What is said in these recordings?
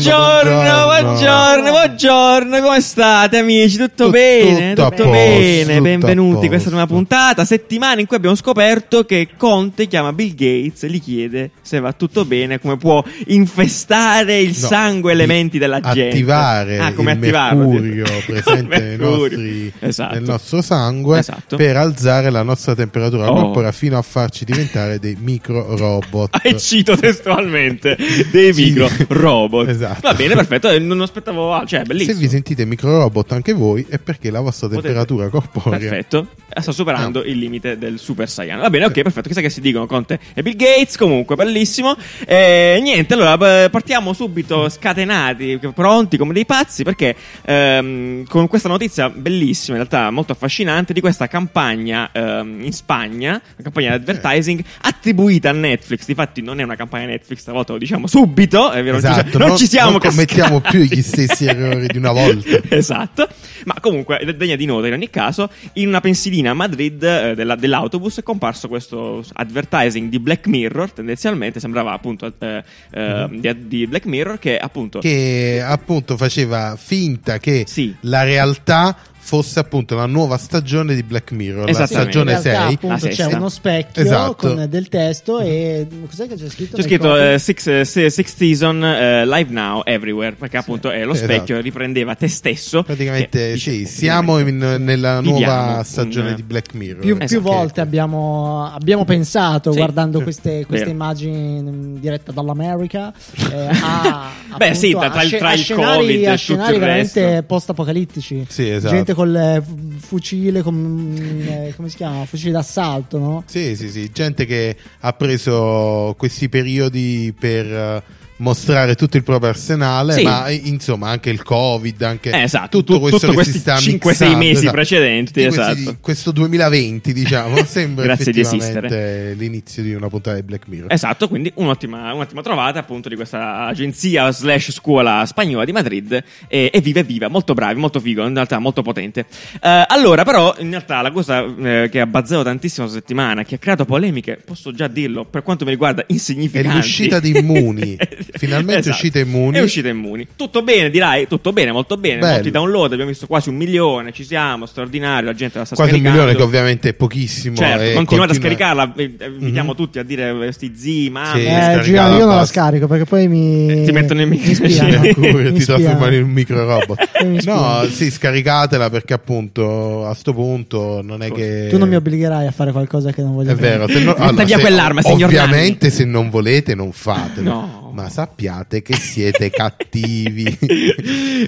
Buongiorno, buongiorno, buongiorno, come state amici? Tutto, Tutto- bene? tutto Tutto posto, bene, tutto benvenuti a questa posto. nuova puntata, settimana in cui abbiamo scoperto che Conte chiama Bill Gates e gli chiede se va tutto bene, come può infestare il No, sangue e le menti della gente. attivare Ah, come il attivarlo? mercurio presente Mercurio. nostri- Esatto. nel nostro sangue Esatto. per alzare la nostra temperatura Oh. corporea fino a farci diventare dei micro robot. E cito testualmente dei micro robot. Esatto. Va bene, perfetto. eh, Non aspettavo, ah, cioè, Se bellissimo. vi sentite micro robot anche voi è perché la vostra Potete- temperatura corporea Perfetto, Eh, sta superando il limite del Super Saiyan. Va bene, ok, perfetto. Chissà che si dicono Conte e Bill Gates. Comunque, bellissimo. Eh, niente, allora partiamo subito scatenati, pronti come dei pazzi. Perché ehm, con questa notizia bellissima, in realtà molto affascinante, di questa campagna ehm, in Spagna, una campagna di advertising attribuita a Netflix. Difatti, non è una campagna Netflix, stavolta lo diciamo subito. È vero, non ci- Esatto, non, non- ci siamo più gli stessi errori di una volta. esatto. Ma comunque, degna di nota in ogni caso, in una pensilina a Madrid eh, della- dell'autobus è comparso questo advertising di Black Mirror, tendenzialmente sembrava appunto eh, eh, di, di Black Mirror che appunto... che appunto faceva finta che Sì. la realtà fosse appunto la nuova stagione di Black Mirror, la stagione in realtà, 6. appunto, La c'è sesta. uno specchio Esatto. con del testo e cos'è che c'è scritto? C'è scritto eh, six, eh, sixth season eh, live now everywhere perché appunto è lo Esatto. specchio riprendeva te stesso Praticamente che sì, dice- siamo in- nella nuova un- stagione di Black Mirror. più, Esatto. più volte abbiamo, abbiamo pensato Sì. guardando Sì. queste, queste immagini in diretta dall'America eh, a, Beh, appunto, sì, tra- tra tra a il scenari, Covid e a tutto scenari il veramente resto. post-apocalittici Sì, esatto. gente col eh, fu- fucile con, eh, come si chiama? fucile d'assalto no? Sì, sì, sì, gente che ha preso questi periodi per eh, mostrare tutto il proprio arsenale, Sì. ma eh, insomma anche il Covid, anche Eh, esatto, tutto tu- questo tutto che questi si sta 5-6 mixando, mesi esatto. precedenti, questi- esatto. questo 2020, diciamo, sembra effettivamente l'inizio di una puntata di Black Mirror. Esatto, quindi un'ottima, un'ottima trovata appunto di questa agenzia slash scuola spagnola di Madrid e, e viva viva, molto bravi, molto figo, in realtà molto potente. Eh, allora però in realtà la cosa eh, che ha bazzato tantissimo questa settimana, che ha creato polemiche, posso già dirlo, per quanto mi riguarda È insignificanti. l'uscita di Immuni. Finalmente è Esatto. uscita Immuni. È uscita Immuni. Tutto bene, dirai, tutto bene, molto bene. Bello. Molti download, abbiamo visto quasi un milione, ci siamo, straordinario, la gente la sta Quasi un scaricando. milione che ovviamente è pochissimo. Certo, continuate a continua- scaricarla, eh, eh, invitiamo tutti a dire eh, sti zii, mamma. Sì, eh, io non la scarico perché poi mi Eh, ti mettono in mi micro- Mi ti trasformano in un micro robot. No, sì, scaricatela perché appunto a sto punto non è che tu non mi obbligherai a fare qualcosa che non voglio È fare vero, se no- via se- quell'arma, signor Ovviamente se non volete non fatelo. No. Ma sappiate che siete cattivi.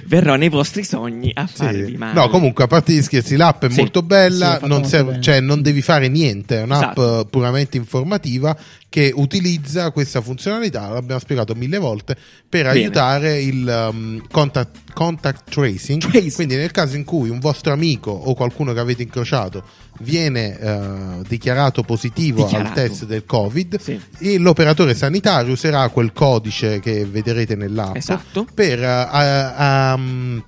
Verrò nei vostri sogni a farvi Sì. male. No, comunque, a parte gli scherzi, l'app è Sì. molto bella, Sì, non, serve- cioè, non devi fare niente, è un'app Esatto. puramente informativa che utilizza questa funzionalità, l'abbiamo spiegato mille volte, per Bene. aiutare il um, contact, contact tracing. Tracing. Quindi nel caso in cui un vostro amico o qualcuno che avete incrociato viene eh, dichiarato positivo Dichiarato. al test del Covid, Sì. l'operatore sanitario userà quel codice che vedrete nell'app Esatto. per uh, a- um,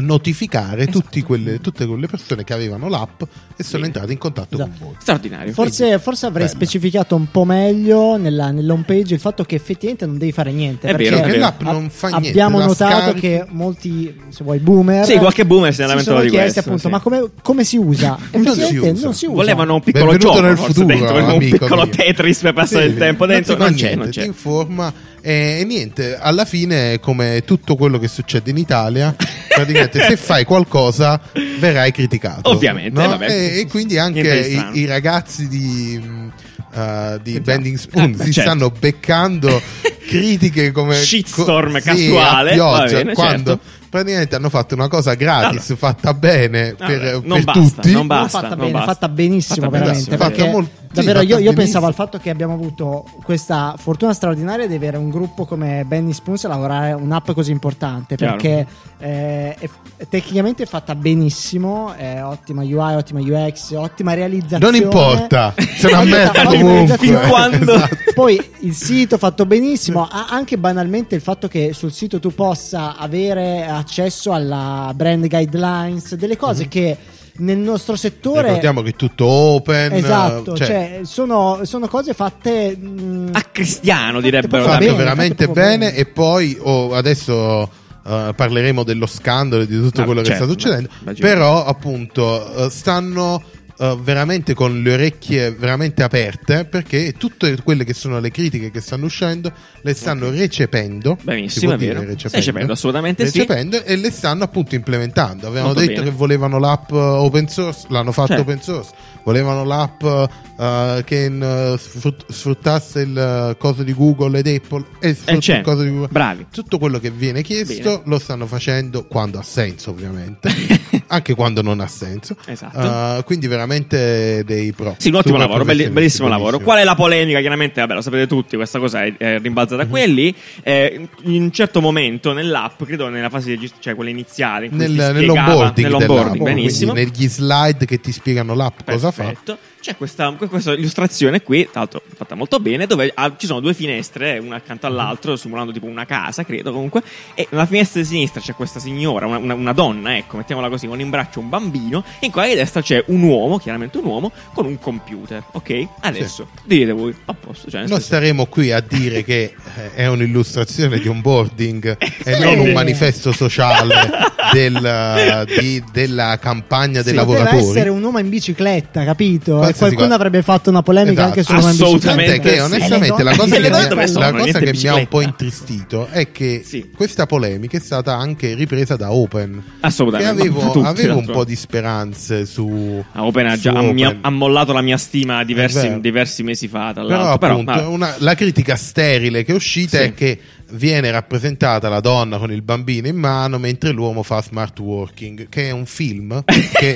notificare Esatto. tutti quelle- tutte quelle persone che avevano l'app e sono Bene. entrate in contatto Esatto. con voi. Straordinario. Forse, forse avrei Bella. specificato un po' meglio nella, nell'home page il fatto che effettivamente non devi fare niente. È perché vero, è vero. l'app non fa niente. abbiamo notato scarichi. che molti, se vuoi, boomer. Sì, qualche boomer si è lamentato di chiesti questo, appunto, sì. ma come, come si usa? Non si usa. non si usa. Volevano un piccolo Benvenuto gioco nel forse futuro, dentro, un piccolo mio. Tetris per passare Sì, il tempo dentro. Non c'è, niente, non c'è. Ti informa e, e niente, alla fine, come tutto quello che succede in Italia, praticamente se fai qualcosa verrai criticato. Ovviamente, no? vabbè. e, e quindi anche i, i ragazzi di, uh, di. Bending Spoon Eh, beh, si certo. stanno beccando critiche come Shitstorm co- casuale, a pioggia, bene, quando certo. praticamente hanno fatto una cosa gratis fatta bene Vabbè, per, non per basta, tutti non Non basta, fatta non bene, basta. fatta benissimo Fatta veramente. benissimo, perché fatta molto- sì, davvero io, io pensavo al fatto che abbiamo avuto questa fortuna straordinaria di avere un gruppo come Benny Spoons a lavorare un'app così importante Chiaro. perché eh, è, è tecnicamente fatta benissimo, è ottima UI, ottima UX, ottima realizzazione. non importa se merda ottima comunque. Fin quando- Esatto. Poi il sito fatto benissimo, anche banalmente il fatto che sul sito tu possa avere accesso alla brand guidelines, delle cose Mhm. che nel nostro settore. Ricordiamo che è tutto open. Esatto, cioè, cioè, sono, sono cose fatte mh, A cristiano direbbero Va fatto bene, veramente fatto proprio bene. E poi oh, adesso eh, parleremo dello scandalo e di tutto Ah, quello certo, che sta succedendo. beh, immagino. Però, appunto, eh, stanno. Eh, veramente con le orecchie veramente aperte perché tutte quelle che sono le critiche che stanno uscendo le stanno recependo Benissimo, è vero. recependo? Recependo, assolutamente sì. Recependo e le stanno appunto implementando avevano Molto detto bene. che volevano l'app eh, open source l'hanno fatto Certo. open source volevano l'app eh, che eh, sfrut- sfruttasse il coso di Google ed Apple e sfrutta il coso di Google Bravi. tutto quello che viene chiesto Bene. lo stanno facendo quando ha senso ovviamente anche quando non ha senso Esatto. Uh, quindi veramente dei pro Sì, un ottimo Super lavoro, belli- professionisti, bellissimo lavoro. bellissimo. Qual è la polemica? Chiaramente, vabbè, lo sapete tutti, questa cosa è, è rimbalzata Mhm. qui e lì. Eh, in un certo momento nell'app, credo nella fase di cioè quella iniziale, in Nel- nell'onboarding, nell'onboarding, benissimo. negli slide che ti spiegano l'app cosa fa Perfetto. C'è questa, questa illustrazione qui, tra l'altro fatta molto bene, dove ci sono due finestre, una accanto all'altra, simulando tipo una casa, credo comunque. E nella finestra di sinistra c'è questa signora, una, una- una donna, ecco, mettiamola così, con in braccio un bambino. E in quella di destra c'è un uomo, chiaramente un uomo, con un computer. Ok? Adesso dite voi, a posto. Cioè, Noi staremo qui a dire che eh, è un'illustrazione di onboarding e Sì. non un manifesto sociale del, di- della campagna dei Poteva lavoratori. essere un uomo in bicicletta, capito? Qualcuno cosa. avrebbe fatto una polemica Esatto. anche in Assolutamente che onestamente la cosa, che, la sono? cosa che mi ha un po' intristito è che Sì. questa polemica è stata anche ripresa da Open. Che Assolutamente. avevo, tutti, avevo un po' di speranze su. Ah, Open ha su già ha, mi ha- Open. ha mollato la mia stima diversi, diversi mesi fa. Però, appunto, vabbè. una- la critica sterile che è uscita Sì. è che viene rappresentata la donna con il bambino in mano mentre l'uomo fa smart working, che è un film che,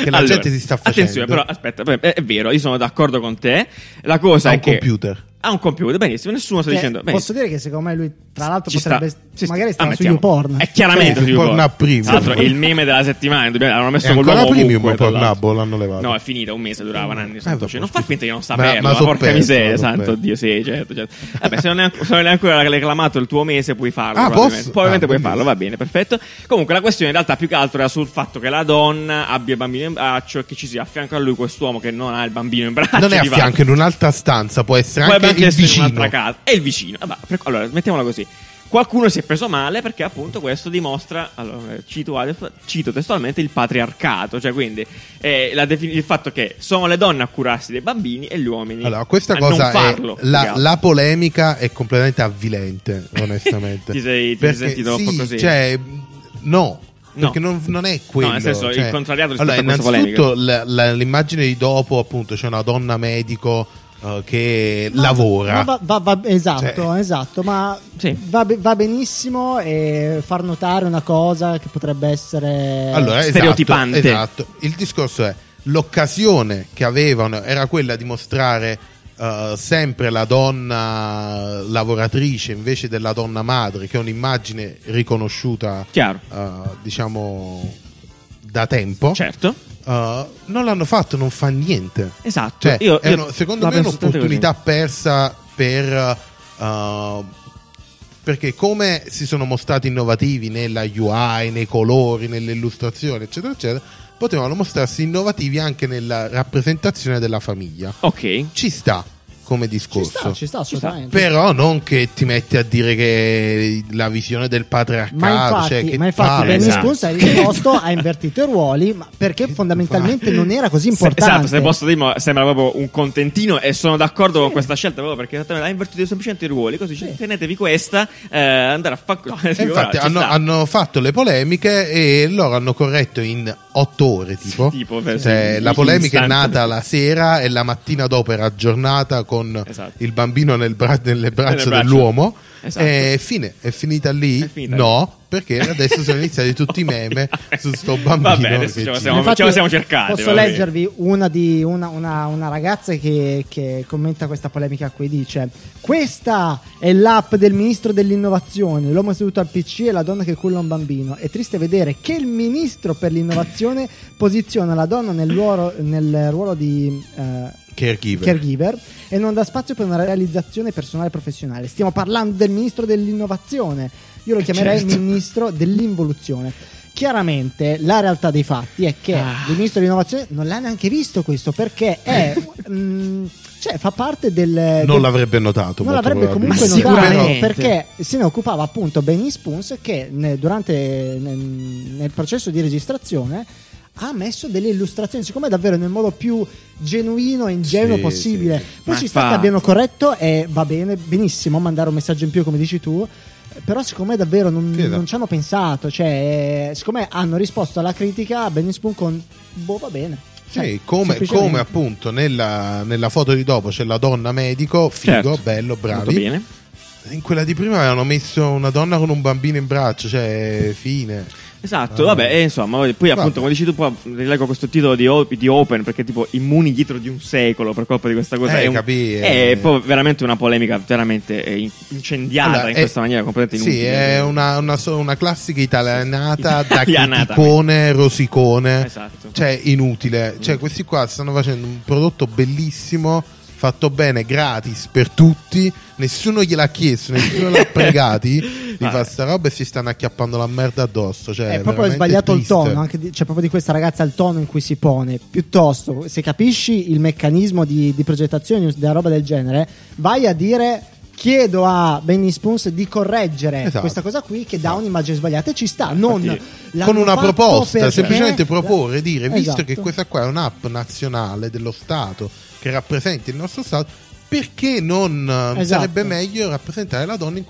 che la Allora, gente si sta facendo. Attenzione, però aspetta, è, è vero, io sono d'accordo con te. La cosa Ha è un che computer. ha un computer, benissimo, nessuno sta Che dicendo Cioè, posso dire che secondo me lui, tra l'altro, ci potrebbe. sta, ci sta. magari Ah, sta su mettiamo. YouPorn. È chiaramente su YouPorn ha premium. Tra l'altro, il meme della settimana l'hanno messo È con ancora l'uomo premium ovunque, Pornhub, l'altro. l'hanno levato. No, è finita, un mese duravano anni. santo vabbè, cielo. non scusa. far finta di non saperlo, ma ma, porca perso, miseria, santo perso. Dio, sì, certo, certo. Vabbè, se non è, se non è ancora reclamato il tuo mese, puoi farlo. Ah, probabilmente. posso? Probabilmente Ah, puoi farlo, va bene, perfetto. Comunque, la questione in realtà più che altro era sul fatto che la donna abbia il bambino in braccio e che ci sia a fianco a lui quest'uomo che non ha il bambino in braccio. Non è a fianco, in un'altra stanza, può essere anche, il vicino. un'altra casa. È il vicino. Allora, mettiamola così. Qualcuno si è preso male perché appunto questo dimostra, allora, cito, cito testualmente, il patriarcato, cioè quindi eh, la defini- il fatto che sono le donne a curarsi dei bambini e gli uomini Allora, questa a cosa non farlo. è la, la polemica è completamente avvilente, onestamente. Ti sei- ti Perché, sei sentito un po' sì, così? Cioè, no. No. Perché non, non è quello. No, nel senso, il cioè- contrariato rispetto allora, a questa innanzitutto la- la- l'immagine di dopo, appunto, c'è una donna medico eh, che No, lavora. va- va- va- esatto, Cioè- esatto, ma Sì. va, be- va benissimo e far notare una cosa che potrebbe essere... Allora, esatto, Stereotipante. Esatto, Il discorso è l'occasione che avevano era quella di mostrare eh, sempre la donna lavoratrice invece della donna madre, che è un'immagine riconosciuta, Chiaro. eh, diciamo, da tempo. Certo. Eh, non l'hanno fatto, non fa niente. Esatto. Cioè, io, io secondo me è un'opportunità persa per. uh, perché come si sono mostrati innovativi nella UI, nei colori, nelle illustrazioni, eccetera, eccetera, potevano mostrarsi innovativi anche nella rappresentazione della famiglia. Ok. Ci sta come Ci discorso. sta, ci sta assolutamente. Però non che ti metti a dire che la visione del patriarcato, Ma infatti, cioè che ma infatti. Benny esatto. Risposto, ha invertito i ruoli, ma perché fondamentalmente non era così Se- importante. esatto, se posso dire, sembra proprio un contentino e sono d'accordo con questa scelta proprio perché esattamente ha invertito semplicemente i ruoli, così Sì. tenetevi questa, eh, andare a fare... E infatti hanno, hanno fatto le polemiche e loro hanno corretto in otto ore tipo, Tipo, per- Cioè, sì, la polemica è instant. nata la sera e la mattina dopo era aggiornata con Esatto. il bambino nel bra- nelle braccia dell'uomo Esatto. e fine è finita lì È finita no perché adesso sono iniziati tutti i meme su sto bambino Vabbè, la gira. siamo- Infatti, ce siamo cercati, Posso bene. leggervi una, di, una, una- una ragazza che, che commenta questa polemica qui. Dice: Questa è l'app del ministro dell'innovazione. L'uomo seduto al PC e la donna che culla un bambino. È triste vedere che il ministro per l'innovazione posiziona la donna nel ruolo, nel ruolo di. eh, caregiver caregiver e non dà spazio per una realizzazione personale e professionale. Stiamo parlando del ministro dell'innovazione. Io lo chiamerei Certo. ministro dell'involuzione. chiaramente la realtà dei fatti è che Ah. il ministro dell'innovazione non l'ha neanche visto questo perché è mm, cioè fa parte del Non del- l'avrebbe notato. non l'avrebbe comunque notato perché se ne occupava appunto Benny Spoons che ne- durante nel, nel processo di registrazione ha messo delle illustrazioni siccome è davvero nel modo più genuino e ingenuo Sì, possibile sì. poi Ma ci sta che abbiano corretto e va bene benissimo mandare un messaggio in più come dici tu però siccome me davvero non, Sì, non ci hanno pensato cioè siccome me hanno risposto alla critica a Benny Spoon con boh va bene Sì, Cioè, come, semplicemente. come appunto nella, nella foto di dopo c'è la donna medico, figo, Certo. bello, bravi. bene. In quella di prima avevano messo una donna con un bambino in braccio, cioè fine. Esatto, Ah. vabbè, e insomma, poi appunto, come dici tu, poi rilego questo titolo di, di Open perché tipo immuni dietro di un secolo per colpa di questa cosa. Eh, è, un- capì, è eh. poi veramente una polemica veramente eh, in- incendiata Allora, in è- questa maniera completamente Sì, inutile. è una, una una classica italianata da Italianata. criticone, rosicone. Esatto. Cioè, inutile. Cioè, questi qua stanno facendo un prodotto bellissimo, fatto bene, gratis per tutti. Nessuno gliel'ha chiesto, nessuno l'ha pregati di Vabbè. fare sta roba e si stanno acchiappando la merda addosso. Cioè, è proprio veramente sbagliato il triste. tono, anche di, cioè proprio di questa ragazza il tono in cui si pone. Piuttosto, se capisci il meccanismo di, di progettazione della roba del genere, vai a dire. Chiedo a Benny Spoons di correggere Esatto. questa cosa qui che dà un'immagine sbagliata e ci sta. Non con una proposta, semplicemente proporre, dire, visto Esatto. che questa qua è un'app nazionale dello Stato che rappresenta il nostro Stato, perché non eh, Esatto. sarebbe meglio rappresentare la donna in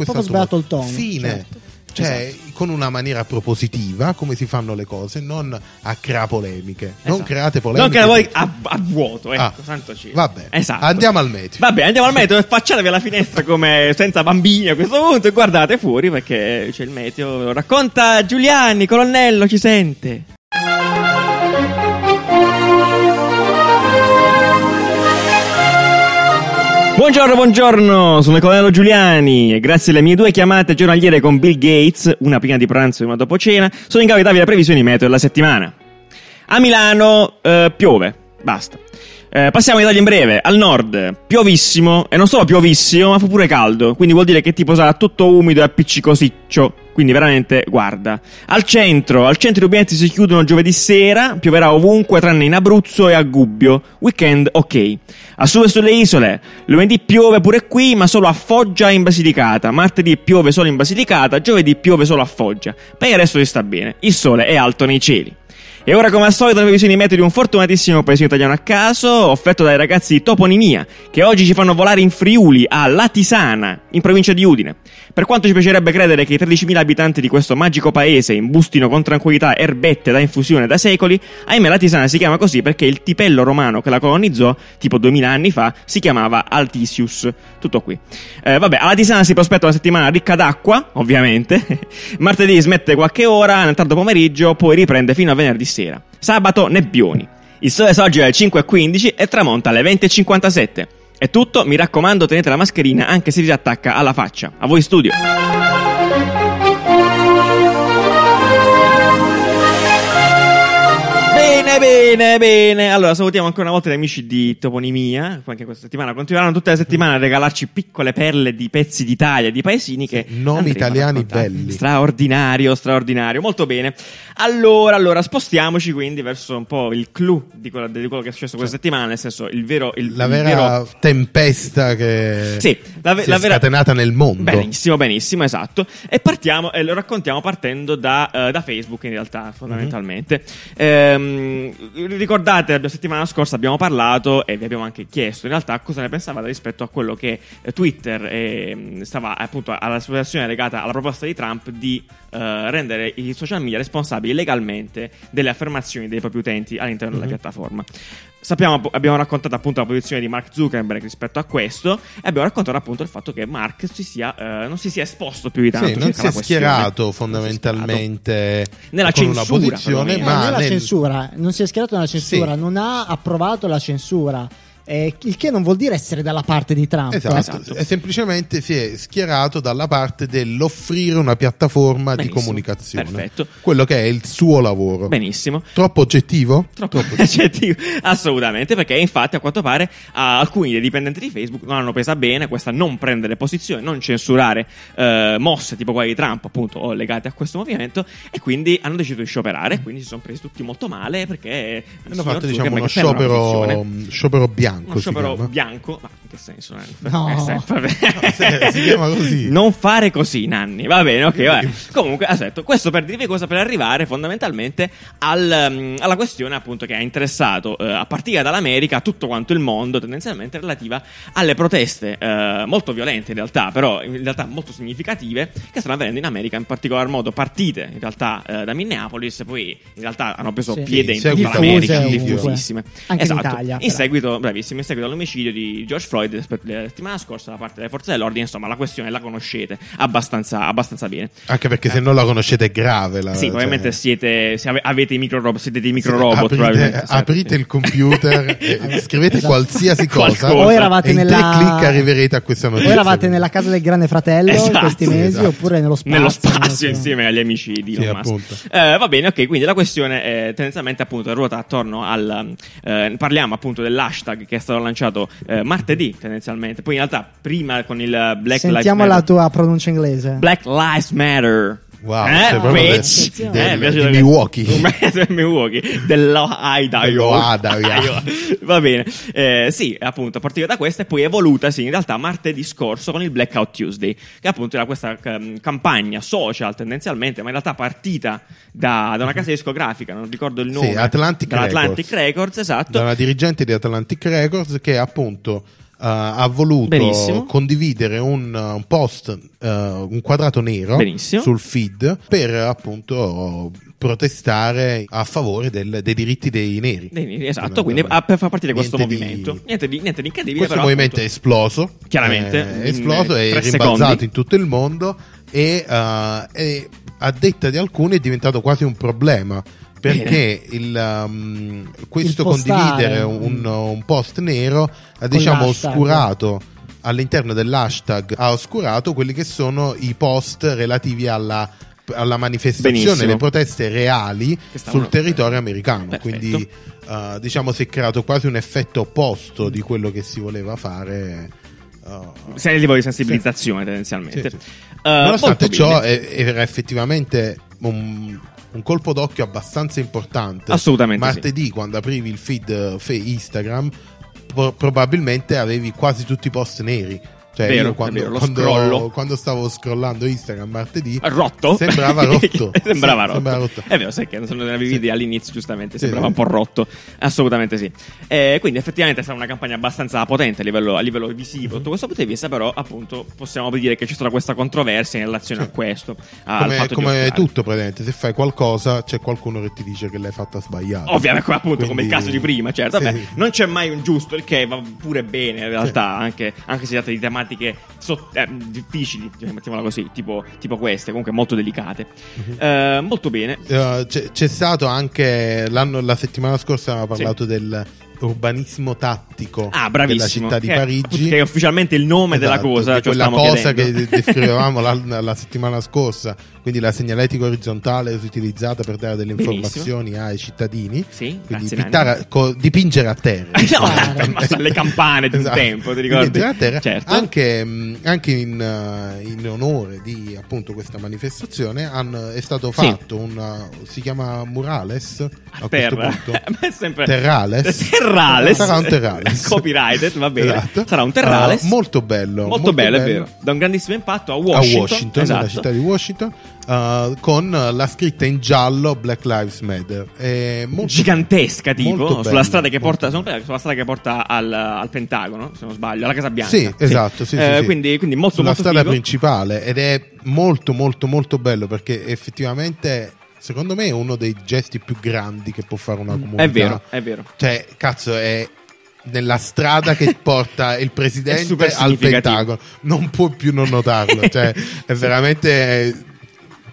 il tono, Fine. certo. Cioè, con una maniera propositiva, come si fanno le cose, non a crea polemiche. Non Esatto. create polemiche. Non che voi a, a vuoto, ecco, Ah, santo cielo. Vabbè, Esatto. andiamo al meteo. Vabbè, andiamo al meteo. Facciatevi alla finestra come senza bambini a questo punto e guardate fuori perché c'è il meteo. Racconta Giuliani, colonnello, ci sente. Buongiorno, buongiorno, sono il colonnello Giuliani e grazie alle mie due chiamate giornaliere con Bill Gates, una prima di pranzo e una dopo cena, sono in grado di darvi le previsioni meteo della settimana. A Milano eh, piove, basta. Eh, passiamo all'Italia in breve, al nord, piovissimo, e non solo piovissimo, ma fa pure caldo, quindi vuol dire che tipo sarà tutto umido e appiccicosiccio, quindi veramente guarda. Al centro, al centro i rubinetti si chiudono giovedì sera, pioverà ovunque tranne in Abruzzo e a Gubbio, weekend ok. A sud e sulle isole, lunedì piove pure qui, ma solo a Foggia e in Basilicata, martedì piove solo in Basilicata, giovedì piove solo a Foggia, poi il resto si sta bene, il sole è alto nei cieli. E ora, come al solito, le previsioni meteo di un fortunatissimo paesino italiano a caso, offerto dai ragazzi di Toponimia, che oggi ci fanno volare in Friuli, a Latisana, in provincia di Udine. Per quanto ci piacerebbe credere che i 13.000 abitanti di questo magico paese imbustino con tranquillità erbette da infusione da secoli, ahimè Latisana si chiama così perché il tipello romano che la colonizzò, tipo 2000 anni fa, si chiamava Altisius. Tutto qui. Eh, vabbè, a Latisana si prospetta una settimana ricca d'acqua, ovviamente. Martedì smette qualche ora, nel tardo pomeriggio, poi riprende fino a venerdì sera. Sabato nebbioni. Il sole sorge alle 5.15 e tramonta alle 20.57. È tutto, mi raccomando tenete la mascherina anche se vi si attacca alla faccia. A voi studio. Bene, bene. Allora, salutiamo ancora una volta gli amici di Toponimia. Anche questa settimana continueranno tutte le settimane a regalarci piccole perle di pezzi d'Italia, di paesini che. nomi andremo a italiani belli. Straordinario, straordinario. Molto bene. Allora, allora, spostiamoci quindi verso un po' il clou di quello, di quello che è successo questa settimana. Nel senso, il vero. Il, La il vera vero- tempesta che Sì, la ve- si la è vera- scatenata nel mondo. Benissimo, benissimo, esatto. E partiamo e lo raccontiamo partendo da, eh, da Facebook in realtà, fondamentalmente. Ehm, ricordate, la settimana scorsa abbiamo parlato e vi abbiamo anche chiesto in realtà cosa ne pensavate rispetto a quello che eh, Twitter ehm, stava appunto alla situazione legata alla proposta di Trump di eh, rendere i social media responsabili legalmente delle affermazioni dei propri utenti all'interno della piattaforma. Sappiamo, abbiamo raccontato appunto la posizione di Mark Zuckerberg rispetto a questo e abbiamo raccontato appunto il fatto che Mark si sia, eh, non si sia esposto più di tanto. Sì, non si è schierato Non si è fondamentalmente Nella con una censura, posizione. Eh, ma nella nel- censura, non si è schierato nella censura, Sì. non ha approvato la censura. Eh, il che non vuol dire essere dalla parte di Trump. Esatto, Esatto. e semplicemente si è schierato dalla parte dell'offrire una piattaforma di Benissimo, comunicazione. perfetto. Quello che è il suo lavoro. Benissimo. Troppo oggettivo? Troppo aggettivo. Assolutamente, perché infatti a quanto pare alcuni dei dipendenti di Facebook non hanno presa bene questa non prendere posizione, non censurare eh, mosse tipo quelle di Trump, appunto, o legate a questo movimento, e quindi hanno deciso di scioperare, quindi si sono presi tutti molto male perché... il Hanno fatto diciamo uno sciopero, sciopero bianco. Uno si sciopero bianco, ma in che senso? eh? No. Eh, sempre- se- si chiama così. Non fare così, Nanni. Va bene, ok, va bene. Comunque, aspetta, questo per dirvi cosa per arrivare fondamentalmente al, um, alla questione appunto che ha interessato eh, a partire dall'America tutto quanto il mondo, tendenzialmente relativa alle proteste eh, molto violente in realtà, però in realtà molto significative che stanno avvenendo in America, in particolar modo partite in realtà eh, da Minneapolis, poi in realtà hanno preso Sì. piede in Sì, tutta l'America, diffusissime. Anche in esatto. Italia, In però. seguito, bravissimo, in seguito all'omicidio di George Floyd la settimana scorsa da parte delle forze dell'ordine, insomma, la questione la conoscete abbastanza, abbastanza bene. Anche perché se non la conoscete è grave. La, Sì, cioè- probabilmente siete, se ave- avete i micro robot, siete dei micro Sì, robot. aprite, probabilmente, aprite il computer e scrivete Esatto. qualsiasi cosa. Qualcosa. O eravate e in nella- tre clic arriverete a questa O notizia. eravate nella casa del grande fratello in Esatto, questi mesi, esatto. oppure nello spazio. Nello spazio insieme agli amici di Sì, Elon Musk. appunto. Eh, va bene, ok. Quindi la questione è tendenzialmente appunto ruota attorno al. eh, parliamo appunto dell'hashtag che è stato lanciato eh, martedì, tendenzialmente. Poi in realtà, prima con il Black Lives Sentiamo Matter. la tua pronuncia inglese. Black Lives Matter. Wow, eh, bitch. del- Eh, del- di Milwaukee. del Milwaukee. Dell'Ohio. Va bene. Eh, sì, appunto, a partire da questa e poi evolutasi in realtà martedì scorso con il Blackout Tuesday, che appunto era questa ehm, campagna social tendenzialmente, ma in realtà partita da, da una casa discografica, non ricordo il nome. Sì, Atlantic Records. Records, esatto. da una dirigente di Atlantic Records che appunto eh, ha voluto Benissimo. condividere un, un post, eh, un quadrato nero Benissimo. sul feed per appunto protestare a favore del- dei diritti dei neri. Dei neri, Esatto, quindi ah, per far partire questo Niente di- movimento. Niente, di, niente di incredibile, Questo però. movimento è appunto, esploso, Chiaramente, eh, è esploso e rimbalzato secondi. in tutto il mondo e, eh, e a detta di alcuni è diventato quasi un problema perché il, um, questo Il condividere un, un post nero ha diciamo oscurato all'interno dell'hashtag ha oscurato quelli che sono i post relativi alla alla manifestazione, Benissimo. le proteste reali sul territorio americano. Perfetto. Quindi, eh, diciamo, si è creato quasi un effetto opposto di quello che si voleva fare. eh, Sei a livello di sensibilizzazione, tendenzialmente. Sì, sì. Eh, Nonostante ciò, bene. è- era effettivamente un, un colpo d'occhio abbastanza importante. Assolutamente Martedì, quando aprivi il feed eh, Instagram, pro- probabilmente avevi quasi tutti i post neri. Cioè, Vero, quando, vero, quando- quando stavo scrollando Instagram martedì, Rotto? sembrava rotto. sembrava, Sì, rotto. sembrava rotto. È vero, sai che non avevi Sì. idea all'inizio, giustamente, Sì, sembrava sì. un po' rotto. Assolutamente sì. Eh, quindi, effettivamente, è stata una campagna abbastanza potente a livello, a livello visivo. Sotto questo punto di vista, però, appunto, possiamo dire che c'è stata questa controversia in relazione a questo. come, come tutto praticamente se fai qualcosa c'è qualcuno che ti dice che l'hai fatta sbagliata Ovviamente, appunto, come il Quindi- caso di prima, certo. Vabbè, non c'è mai un giusto, il che va pure bene in realtà, anche, anche se si tratta di tematiche so- eh, difficili, mettiamola così, tipo, tipo queste, comunque molto delicate. Mhm. Eh, molto bene. Eh, c'è, c'è stato anche la settimana scorsa avevamo parlato del urbanismo tattico Ah, della città di Che- Parigi Che è ufficialmente il nome della Esatto, cosa. di cioè quella cosa chiedendo. che descrivevamo la, la settimana scorsa quindi la segnaletica orizzontale utilizzata per dare delle Benissimo. informazioni ai cittadini Sì, quindi pittare- co- dipingere a terra No, basta le campane di un Esatto. tempo, ti ricordi? Dipingere a terra Certo. anche, mh, anche in, eh, in onore di appunto questa manifestazione hanno- è stato Sì. fatto un si chiama murales a, a questo terra. punto Ma è sempre... Terrales. Terrales. Sarà un terrales. Copyrighted, va bene. Esatto. Sarà un terrales. Uh, molto bello. Molto bello, è vero. Da un grandissimo impatto a A Washington. Washington, esatto. nella città di Washington, uh, con la scritta in giallo Black Lives Matter. È molto- Gigantesca, tipo, molto sulla bello, strada che porta, molto sulla strada che porta al, al Pentagono, se non sbaglio, alla Casa Bianca. Sì, esatto. Sì, sì, Eh, sì. Quindi, quindi molto, Sulla molto strada figo. principale ed è molto, molto, molto bello perché effettivamente, secondo me, è uno dei gesti più grandi che può fare una comunità. È vero, è vero. Cioè, cazzo, è nella strada che porta il presidente al. Pentagono. Non può più non notarlo. cioè, è veramente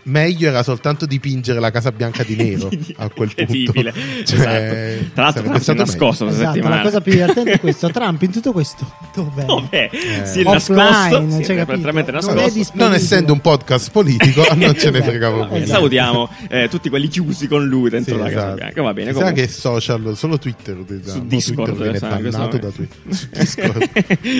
meglio era soltanto dipingere la Casa Bianca di nero a quel punto. Cioè, esatto. Tra l'altro, Trump si è stato nascosto questa Esatto, settimana. la cosa più divertente è questo. Trump in tutto questo. Dov'è? Dov'è? Eh. Si è Offline, nascosto. non si è completamente Non nascosto. disponibile. non essendo un podcast politico, non ce ne Esatto. frega proprio. Esatto. Salutiamo eh, tutti quelli chiusi con lui dentro Sì, la Casa esatto. Bianca. Va bene. Sa che social, solo Twitter. Su Discord, Twitter viene è- da Twitter. Su Discord.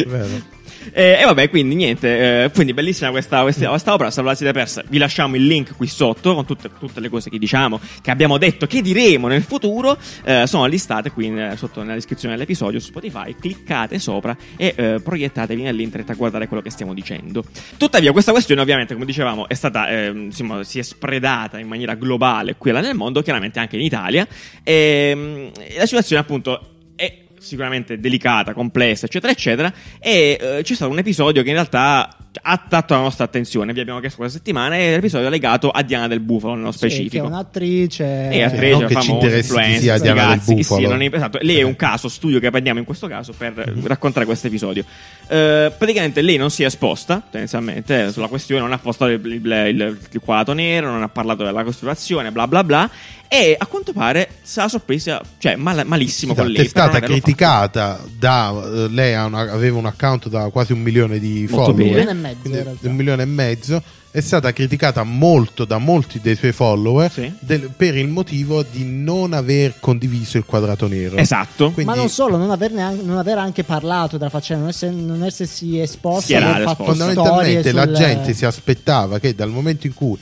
Vero. Eh, e vabbè, quindi niente. eh, quindi bellissima questa, questa, questa opera. Se ve la siete persa, vi lasciamo il link qui sotto con tutte, tutte le cose che diciamo, che abbiamo detto, che diremo nel futuro. eh, sono listate qui in- sotto nella descrizione dell'episodio su Spotify. Cliccate sopra e eh, proiettatevi nell'internet a guardare quello che stiamo dicendo. Tuttavia, questa questione, ovviamente, come dicevamo, è stata ehm, insomma, si è spredata in maniera globale qui e là nel mondo, chiaramente anche in Italia. E, mm, la situazione, appunto, sicuramente delicata, complessa, eccetera, eccetera. E eh, c'è stato un episodio che in realtà ha attratto la nostra attenzione. Vi abbiamo chiesto questa settimana. È l'episodio legato a Diana del Bufalo, nello Sì, che è specifico. un'attrice. E Sì, attrice, non che ci famosa, influencer, sia Diana del ragazzi, chi Bufalo. sia, non è- esatto, lei è un caso, studio che prendiamo in questo caso per raccontare questo episodio. Eh, praticamente lei non si è esposta, tendenzialmente, eh, sulla questione, non ha postato il, il, il- il quadro nero, non ha parlato della costituzione, bla bla bla. E a quanto pare sarà sorpresa, cioè mal- malissimo con Esatto, lei. è stata criticata da eh, lei una- aveva un account da quasi un milione di Molto follower bene. Un milione e mezzo, un milione e mezzo è stata criticata molto da molti dei suoi follower Sì. del- per il motivo di non aver condiviso il quadrato nero Esatto. Quindi- Ma non solo, non, averne an- non aver anche parlato della faccenda, non, esse- non essersi esposta, aver fondamentalmente storie la sul- gente si aspettava che dal momento in cui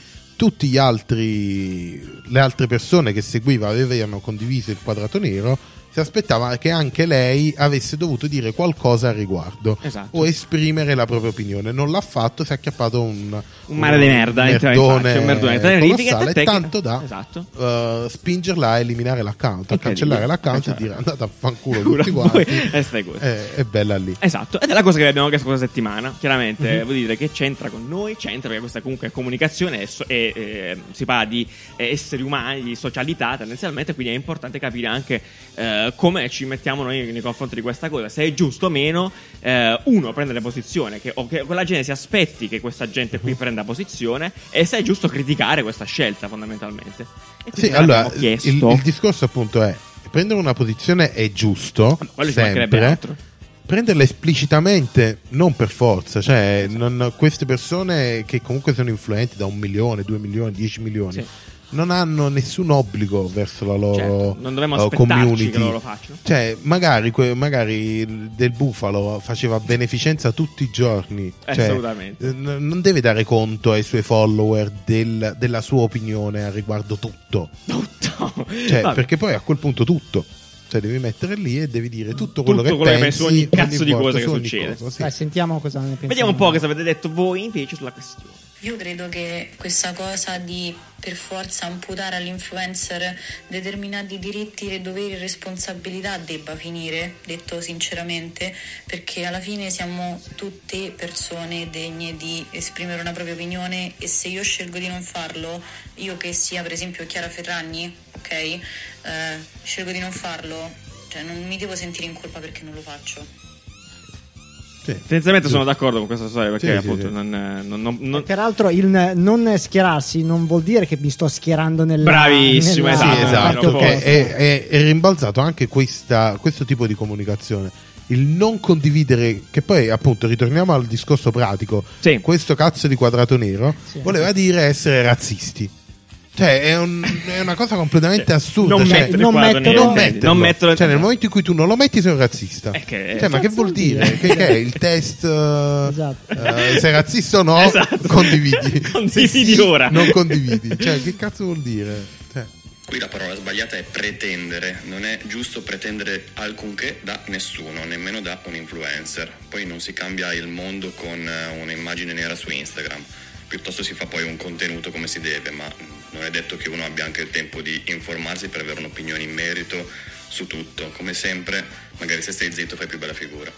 altri le altre persone che seguiva avevano condiviso il quadrato nero si aspettava che anche lei avesse dovuto dire qualcosa al riguardo Esatto. o esprimere la propria opinione non l'ha fatto si è acchiappato un, Un mare di merda, merdone, un merdone colossale, che- tanto da Esatto. eh, spingerla a eliminare l'account a cancellare l'account e Cancellare. dire andate a fanculo Culo tutti quanti e così. Eh, è bella lì Esatto, ed è la cosa che abbiamo chiesto questa settimana. Chiaramente Mhm. vuol dire che c'entra con noi, c'entra perché questa comunque è comunicazione e, e, eh, si parla di eh, esseri umani, di socialità tendenzialmente, quindi è importante capire anche eh, come ci mettiamo noi nei confronti di questa cosa, se è giusto o meno eh, uno prendere posizione, che, o che quella gente si aspetti che questa gente Mhm. qui prenda posizione e se è giusto criticare questa scelta fondamentalmente. E Sì, allora il, il discorso appunto è prendere una posizione è giusto, mancherebbe sempre. altro. Prenderla esplicitamente, non per forza, cioè non- queste persone che comunque sono influenti da un milione, due milioni, dieci milioni, Sì. Non hanno nessun obbligo verso la loro Certo, non dovremmo eh, aspettarci community. che loro lo facciano. Cioè, magari, que- magari del bufalo faceva beneficenza tutti i giorni. Cioè, Assolutamente. eh, n- non deve dare conto ai suoi follower del- della sua opinione al riguardo tutto. Tutto. Cioè, perché poi a quel punto tutto. Cioè, devi mettere lì e devi dire tutto quello, Tutto che, quello che pensi pensi su ogni cazzo di volta, cosa che su ogni succede. cosa, sì. Dai, sentiamo cosa ne pensiamo. Vediamo un po' cosa avete detto voi invece sulla questione. Io credo che questa cosa di per forza amputare all'influencer determinati diritti e doveri e responsabilità debba finire, detto sinceramente, perché alla fine siamo tutte persone degne di esprimere una propria opinione e se io scelgo di non farlo, io che sia per esempio Chiara Ferragni, ok, eh, scelgo di non farlo, cioè non mi devo sentire in colpa perché non lo faccio. Sì. Tendenzialmente sono d'accordo con questa storia perché Sì, appunto sì. non, non- non- non- Peraltro, il non schierarsi non vuol dire che mi sto schierando nella. Bravissimo, nella Sì, esatto, esatto, posso. è, è- è rimbalzato anche questa- questo tipo di comunicazione. Il non condividere, che poi appunto ritorniamo al discorso pratico, Sì. questo cazzo di quadrato nero Sì. voleva dire essere razzisti. Cioè, è, un- è una cosa completamente Cioè, assurda. non cioè, mettere non metterlo- non metterlo. non metterlo- Cioè, nel momento in cui tu non lo metti, sei un razzista. Eh, che- Cioè, ma che vuol dire? dire? Che, che è il test? eh, Esatto. eh, sei razzista o no? Esatto. Condividi. Condividi ora. Non condividi. Cioè, che cazzo vuol dire? Cioè, Qui la parola sbagliata è pretendere, non è giusto pretendere alcunché da nessuno, nemmeno da un influencer. Poi non si cambia il mondo con un'immagine nera su Instagram, piuttosto si fa poi un contenuto come si deve, ma non è detto che uno abbia anche il tempo di informarsi per avere un'opinione in merito su tutto. Come sempre, magari se stai zitto fai più bella figura.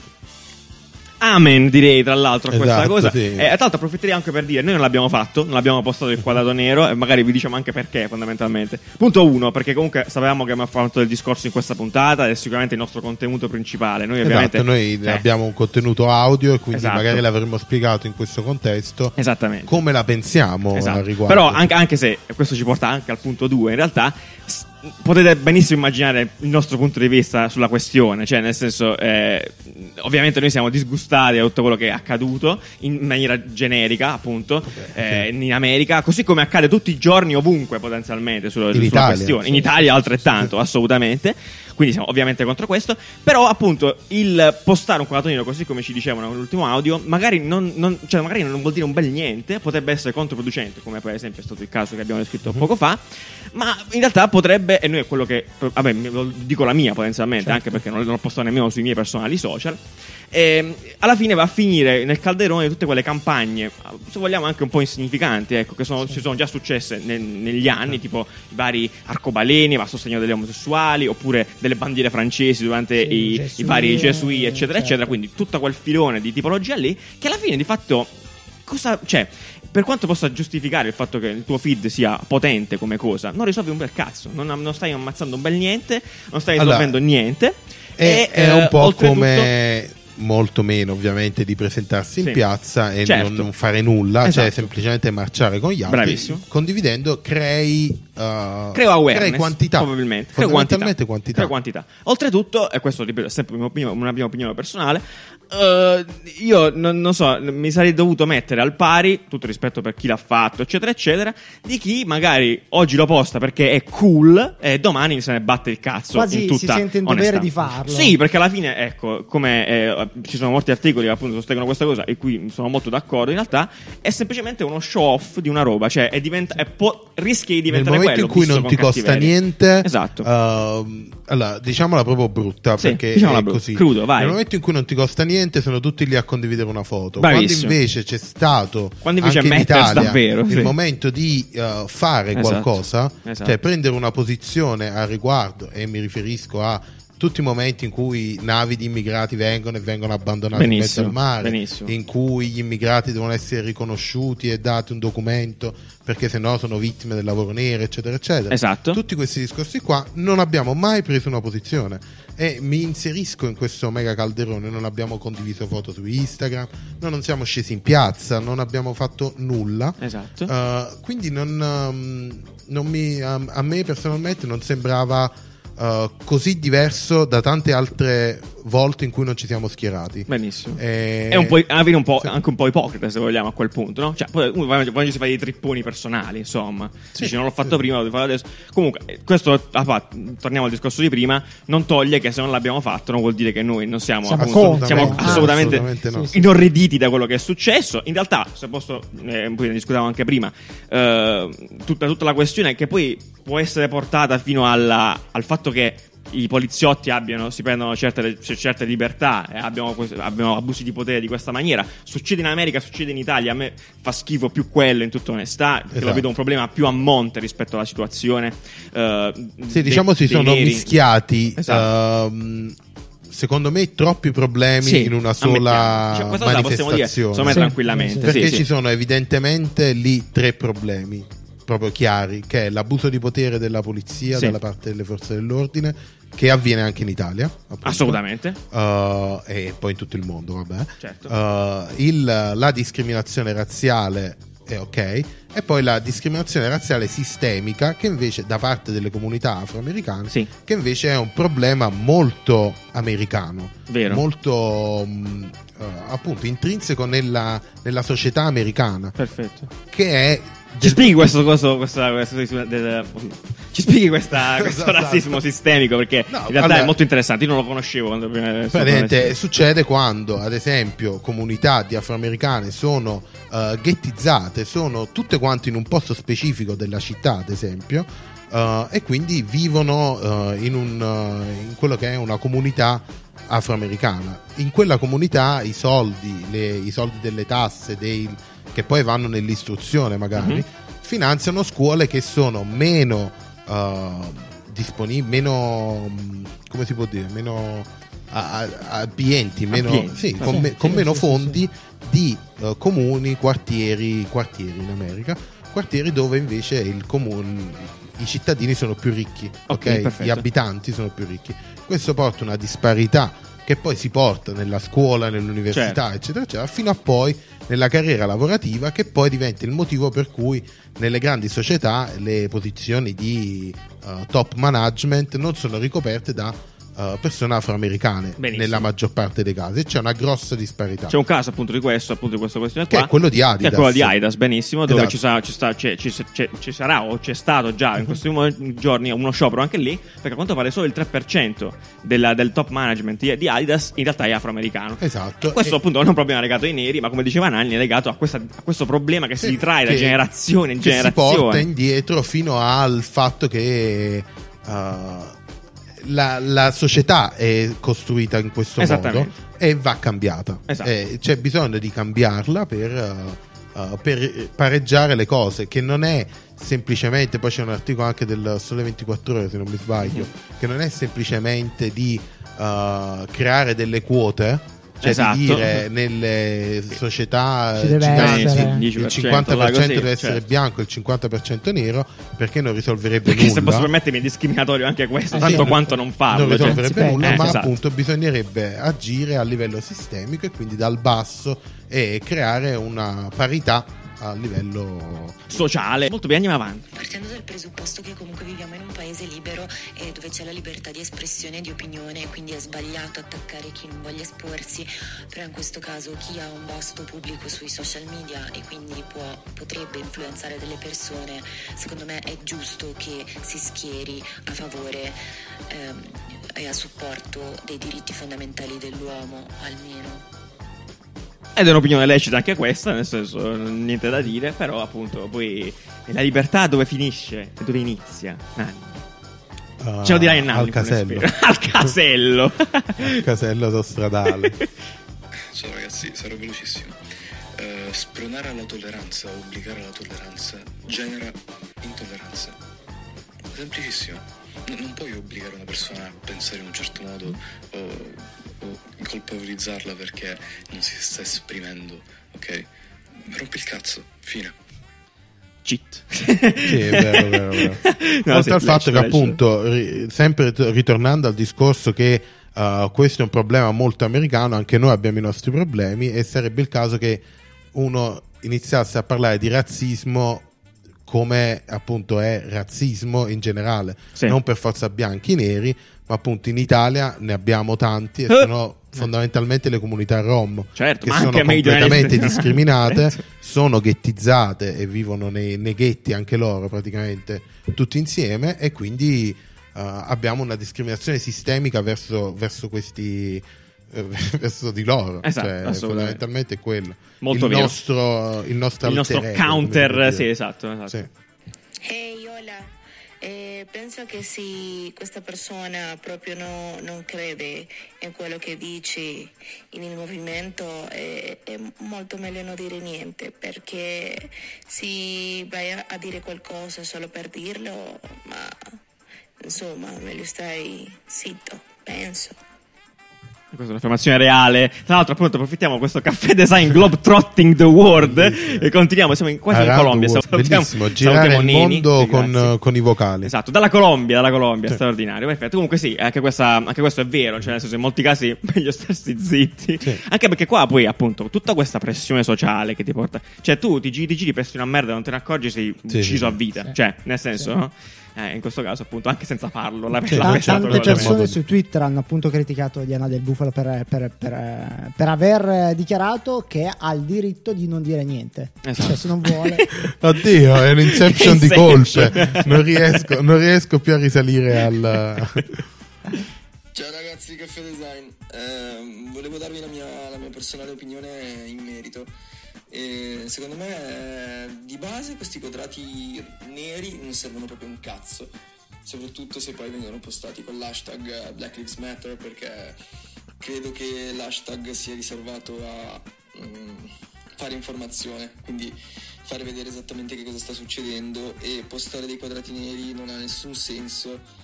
Amen, direi tra l'altro a questa Esatto, cosa. sì. E tra l'altro approfitterei anche per dire: noi non l'abbiamo fatto, non l'abbiamo postato il quadrato nero, e magari vi diciamo anche perché, fondamentalmente. Punto uno, perché comunque sapevamo che abbiamo fatto del discorso in questa puntata, ed è sicuramente il nostro contenuto principale. Noi ovviamente. Esatto, noi eh, abbiamo un contenuto audio e quindi Esatto. magari l'avremmo spiegato in questo contesto Esattamente. come la pensiamo Esatto. al riguardo. Però anche, anche se questo ci porta anche al punto 2, in realtà potete benissimo immaginare il nostro punto di vista sulla questione, cioè nel senso eh, ovviamente noi siamo disgustati da tutto quello che è accaduto in maniera generica, appunto, eh, in America, così come accade tutti i giorni ovunque potenzialmente sulla, sulla Italia. questione. In Italia altrettanto, assolutamente. Quindi siamo ovviamente contro questo. Però, appunto, il postare un quadratino così come ci dicevano nell'ultimo audio, magari non, non- cioè, magari non vuol dire un bel niente, potrebbe essere controproducente, come per esempio è stato il caso che abbiamo descritto Mhm. poco fa. Ma in realtà potrebbe, e noi è quello che, vabbè, dico la mia potenzialmente, Certo. anche perché non l'ho postato nemmeno sui miei personali social. ehm, alla fine va a finire nel calderone tutte quelle campagne, se vogliamo anche un po' insignificanti, ecco, che sono, ci sono già successe ne- negli anni, tipo i vari arcobaleni a sostegno degli omosessuali, oppure delle bandiere francesi durante Sì, i, Gesui, i vari Gesui, eccetera, certo. eccetera. Quindi tutto quel filone di tipologia lì, che alla fine di fatto cosa cioè per quanto possa giustificare il fatto che il tuo feed sia potente come cosa non risolvi un bel cazzo non, non stai ammazzando un bel niente non stai Allora, risolvendo niente È, E, è eh, un po' oltretutto- come molto meno ovviamente di presentarsi in Sì. piazza e Certo. non, non fare nulla, cioè Esatto. semplicemente marciare con gli altri. Bravissimo. Condividendo crei, uh, Creo awareness, crei quantità. probabilmente. Creo quantità. quantità. Creo quantità. Oltretutto, e questo ripeto, è sempre una mia, una mia opinione personale, eh, io non, non so, mi sarei dovuto mettere al pari, tutto rispetto per chi l'ha fatto, eccetera, eccetera, di chi magari oggi lo posta perché è cool e domani se ne batte il cazzo. Quasi in si tutta sente in dovere di farlo. Sì, perché alla fine, ecco, come eh, ci sono molti articoli che appunto sostengono questa cosa e qui sono molto d'accordo, in realtà è semplicemente uno show off di una roba, cioè è diventa- è po- rischia di diventare momento in cui non ti costa cattiveria. niente, Esatto. uh, allora, diciamola proprio brutta Sì, perché diciamola è brutta. così. Crudo, vai. Nel momento in cui non ti costa niente, sono tutti lì a condividere una foto. Bravissimo. Quando invece c'è stato Quando invece anche in Italia davvero, il sì. momento di uh, fare Esatto. qualcosa, Esatto. cioè prendere una posizione a riguardo, e mi riferisco a tutti i momenti in cui navi di immigrati vengono e vengono abbandonati in mezzo Benissimo, al mare, benissimo. in cui gli immigrati devono essere riconosciuti e dati un documento perché sennò sono vittime del lavoro nero, eccetera, eccetera. Esatto. Tutti questi discorsi qua non abbiamo mai preso una posizione e mi inserisco in questo mega calderone, non abbiamo condiviso foto su Instagram, noi non siamo scesi in piazza, non abbiamo fatto nulla. Esatto. Uh, quindi non, um, non mi, a, a me personalmente non sembrava uh, così diverso da tante altre volte in cui non ci siamo schierati. Benissimo. Eh, È un po', un po', sì. anche un po' ipocrita, se vogliamo, a quel punto, no? Cioè, poi uno va- poi ci si fa dei tripponi personali, insomma. Sì, Dici, non l'ho fatto sì. prima, lo devo fare adesso. Comunque, eh, questo, ah, torniamo al discorso di prima, non toglie che se non l'abbiamo fatto non vuol dire che noi non siamo, Siamo appunto, siamo Ah, assolutamente, assolutamente no. Inorriditi da quello che è successo. In realtà, se posso, eh, poi ne discutevamo anche prima, eh, tutta, tutta la questione è che poi può essere portata fino alla- al fatto che i poliziotti abbiano, si prendono certe, certe libertà e abbiamo, quest- abbiamo abusi di potere di questa maniera. Succede in America, succede in Italia. A me fa schifo più quello in tutta onestà, perché Esatto. lo vedo un problema più a monte rispetto alla situazione. eh, Sì, dei- diciamo si sono neri. mischiati. Esatto. ehm, secondo me troppi problemi Sì, in una sola Cioè, possiamo dire, manifestazione. secondo me, Sì, tranquillamente. sì. Perché ci sono evidentemente lì tre problemi proprio chiari, che è l'abuso di potere della polizia Sì. dalla parte delle forze dell'ordine, che avviene anche in Italia. appunto. Assolutamente. Uh, e poi in tutto il mondo, vabbè. Certo. Uh, il- la discriminazione razziale è ok, e poi la discriminazione razziale sistemica, che invece da parte delle comunità afroamericane, Sì. che invece è un problema molto americano, Vero. molto mh, uh, appunto intrinseco nella, nella società americana, Perfetto. che è Ci spieghi questo, questo, questa, questa- del- ci spieghi questa- questo Esatto. razzismo sistemico perché No, in realtà allora- è molto interessante. Io non lo conoscevo quando prima Praticamente succede quando, ad esempio, comunità di afroamericane sono eh, ghettizzate, sono tutte quante in un posto specifico della città, ad esempio, eh, e quindi vivono eh, in, un, eh, in quello che è una comunità afroamericana. In quella comunità i soldi, le- i soldi delle tasse, dei- che poi vanno nell'istruzione magari, Mhm. finanziano scuole che sono meno disponibili, meno, mh, come si può dire, meno a- a- ambienti, meno, sì, sì, con, me- con meno fondi di eh, comuni, quartieri, quartieri in America, quartieri dove invece il comune, i cittadini sono più ricchi, Ok, ok? perfetto. gli abitanti sono più ricchi. Questo porta una disparità che poi si porta nella scuola, nell'università, Certo. eccetera, eccetera, fino a poi nella carriera lavorativa che poi diventa il motivo per cui nelle grandi società le posizioni di eh, top management non sono ricoperte da eh, persone afroamericane Benissimo. nella maggior parte dei casi e c'è una grossa disparità. C'è un caso appunto di questo, appunto di questa questione Che qua. è quello di Che Adidas. è quello di Adidas, benissimo, dove Esatto. ci, sa- ci sta- c'è- ci, c'è- ci sarà o c'è stato già in questi mo- giorni uno sciopero anche lì, perché a quanto pare solo il 3% della- del top management di, di Adidas in realtà è afroamericano. Esatto. Questo E- appunto non è un problema legato ai neri, ma come diceva Nanni è legato a, questa- a questo problema che si Sì, ritrae da che- generazione in che si generazione. porta indietro fino al fatto che uh, la, la società è costruita in questo modo e va cambiata. Esatto. E c'è bisogno di cambiarla per, uh, per pareggiare le cose, che non è semplicemente, poi c'è un articolo anche del Sole 24 ore se non mi sbaglio, Mhm. che non è semplicemente di uh, creare delle quote. Cioè Esatto. di dire nelle società Ci essere. il 10%, 50% là, così, deve essere certo. bianco e il 50% nero perché non risolverebbe Perché se nulla posso permettermi è discriminatorio anche questo, Eh, tanto sì. quanto non farlo. non cioè. risolverebbe si nulla perde. ma Eh, esatto. appunto bisognerebbe agire a livello sistemico e quindi dal basso e creare una parità a livello sociale. Molto bene, andiamo avanti. Partendo dal presupposto che comunque viviamo in un paese libero e dove c'è la libertà di espressione e di opinione, quindi è sbagliato attaccare chi non voglia esporsi, però in questo caso chi ha un vasto pubblico sui social media e quindi può, potrebbe influenzare delle persone, secondo me è giusto che si schieri a favore ehm, e a supporto dei diritti fondamentali dell'uomo, almeno. Ed è un'opinione lecita anche questa, nel senso, niente da dire, però appunto poi la libertà dove finisce e dove inizia? Nanni. uh, Ce lo dirai Nanni. al casello al casello. al casello autostradale Ciao ragazzi, sarò velocissimo. Eh, spronare alla tolleranza, obbligare alla tolleranza, genera intolleranza. Semplicissimo. Non puoi obbligare una persona a pensare in un certo modo o, o colpevolizzarla perché non si sta esprimendo, ok? Rompi il cazzo, fine. Cheat. sì è vero, vero, vero. No, oltre al fatto che appunto ri- sempre t- ritornando al discorso che uh, questo è un problema molto americano anche noi abbiamo i nostri problemi e sarebbe il caso che uno iniziasse a parlare di razzismo come appunto è razzismo in generale Sì. non per forza bianchi e neri ma appunto in Italia ne abbiamo tanti e Eh. sono fondamentalmente le comunità rom Certo, che sono completamente discriminate sono ghettizzate e vivono nei, nei ghetti anche loro praticamente tutti insieme e quindi eh, abbiamo una discriminazione sistemica verso, verso questi verso di loro Esatto, cioè, fondamentalmente è quello Molto il vero. nostro il nostro, Il nostro ego, counter, sì, esatto. esatto. Sì. Ehi, hola. Eh, penso che se questa persona proprio no- non crede in quello che dice in il movimento è, è molto meglio non dire niente perché se vai a, a dire qualcosa solo per dirlo, ma insomma meglio stai zitto, penso. Questa è un'affermazione reale. Tra l'altro, appunto, approfittiamo di questo caffè design Globetrotting the World e continuiamo. Siamo in, quasi in Around Colombia. the world. Salutiamo- bellissimo girare salutiamo il Nini. mondo con, con i vocali Esatto, dalla Colombia, dalla Colombia, Sì. straordinario. Perfetto. Comunque sì, anche, questa- anche questo è vero, cioè nel senso in molti casi è meglio starsi zitti. Sì. Anche perché qua poi appunto tutta questa pressione sociale che ti porta, cioè tu ti giri, ti giri per una merda, non te ne accorgi, sei Sì, ucciso sì. a vita. Sì. Cioè, nel senso, Sì. no? Eh, in questo caso appunto anche senza farlo, la Ta- no, pensato tante persone su di- Twitter hanno appunto criticato Diana del Bufalo per, per- per- per aver eh, dichiarato che ha il diritto di non dire niente. Esatto. Cioè, se non vuole. oddio è un'inception di Inception. colpe non riesco, non riesco più a risalire al Ciao ragazzi, Caffè Design. Ehm, volevo darvi la mia, la mia personale opinione in merito. E secondo me, eh, di base, questi quadrati neri non servono proprio un cazzo. Soprattutto se poi vengono postati con l'hashtag Black Lives Matter, perché credo che l'hashtag sia riservato a mm, fare informazione. Quindi fare vedere esattamente che cosa sta succedendo e postare dei quadrati neri non ha nessun senso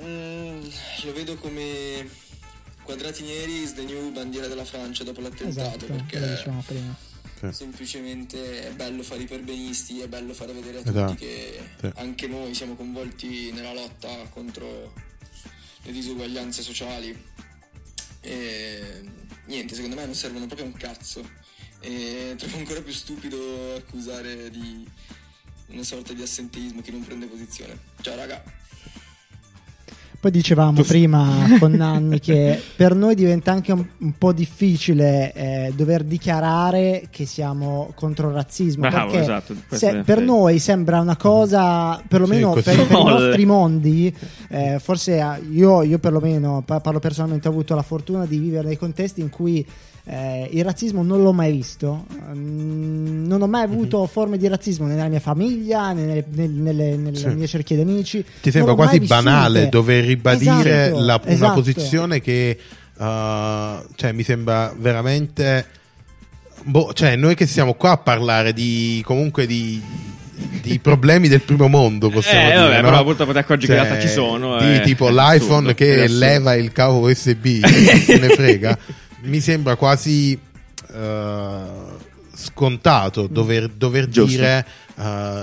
Mm, lo vedo come quadrati neri is the new bandiera della Francia dopo l'attentato Esatto, perché lo dicevamo prima. Sì. semplicemente è bello fare i perbenisti, è bello fare vedere a Esatto. tutti che Sì. anche noi siamo coinvolti nella lotta contro le disuguaglianze sociali. E niente, secondo me non servono proprio un cazzo. E trovo ancora più stupido accusare di una sorta di assenteismo chi non prende posizione. Ciao raga. Poi dicevamo prima con Nanni che per noi diventa anche un, un po' difficile eh, dover dichiarare che siamo contro il razzismo. Bravo, perché esatto, se- per noi sembra una cosa, perlomeno Sì, per, per i No, nostri mondi, eh, forse eh, io, io perlomeno pa- parlo personalmente, ho avuto la fortuna di vivere nei contesti in cui eh, il razzismo non l'ho mai visto, Mm, non ho mai avuto Mhm. forme di razzismo né nella mia famiglia né nelle, nelle- nelle- Sì. mie cerchie di amici. Ti Non sembra quasi banale dover ribadire Esatto, la- una esatto. posizione che uh, cioè, mi sembra veramente boh, cioè noi che siamo qua a parlare di comunque di, di problemi del primo mondo possiamo Eh, dire vabbè, no? però purtroppo ti accorgi che in Cioè, realtà ci sono, di eh, tipo l'iPhone assurdo, che leva il cavo USB se ne frega mi sembra quasi uh, scontato dover, dover Giusto. dire uh,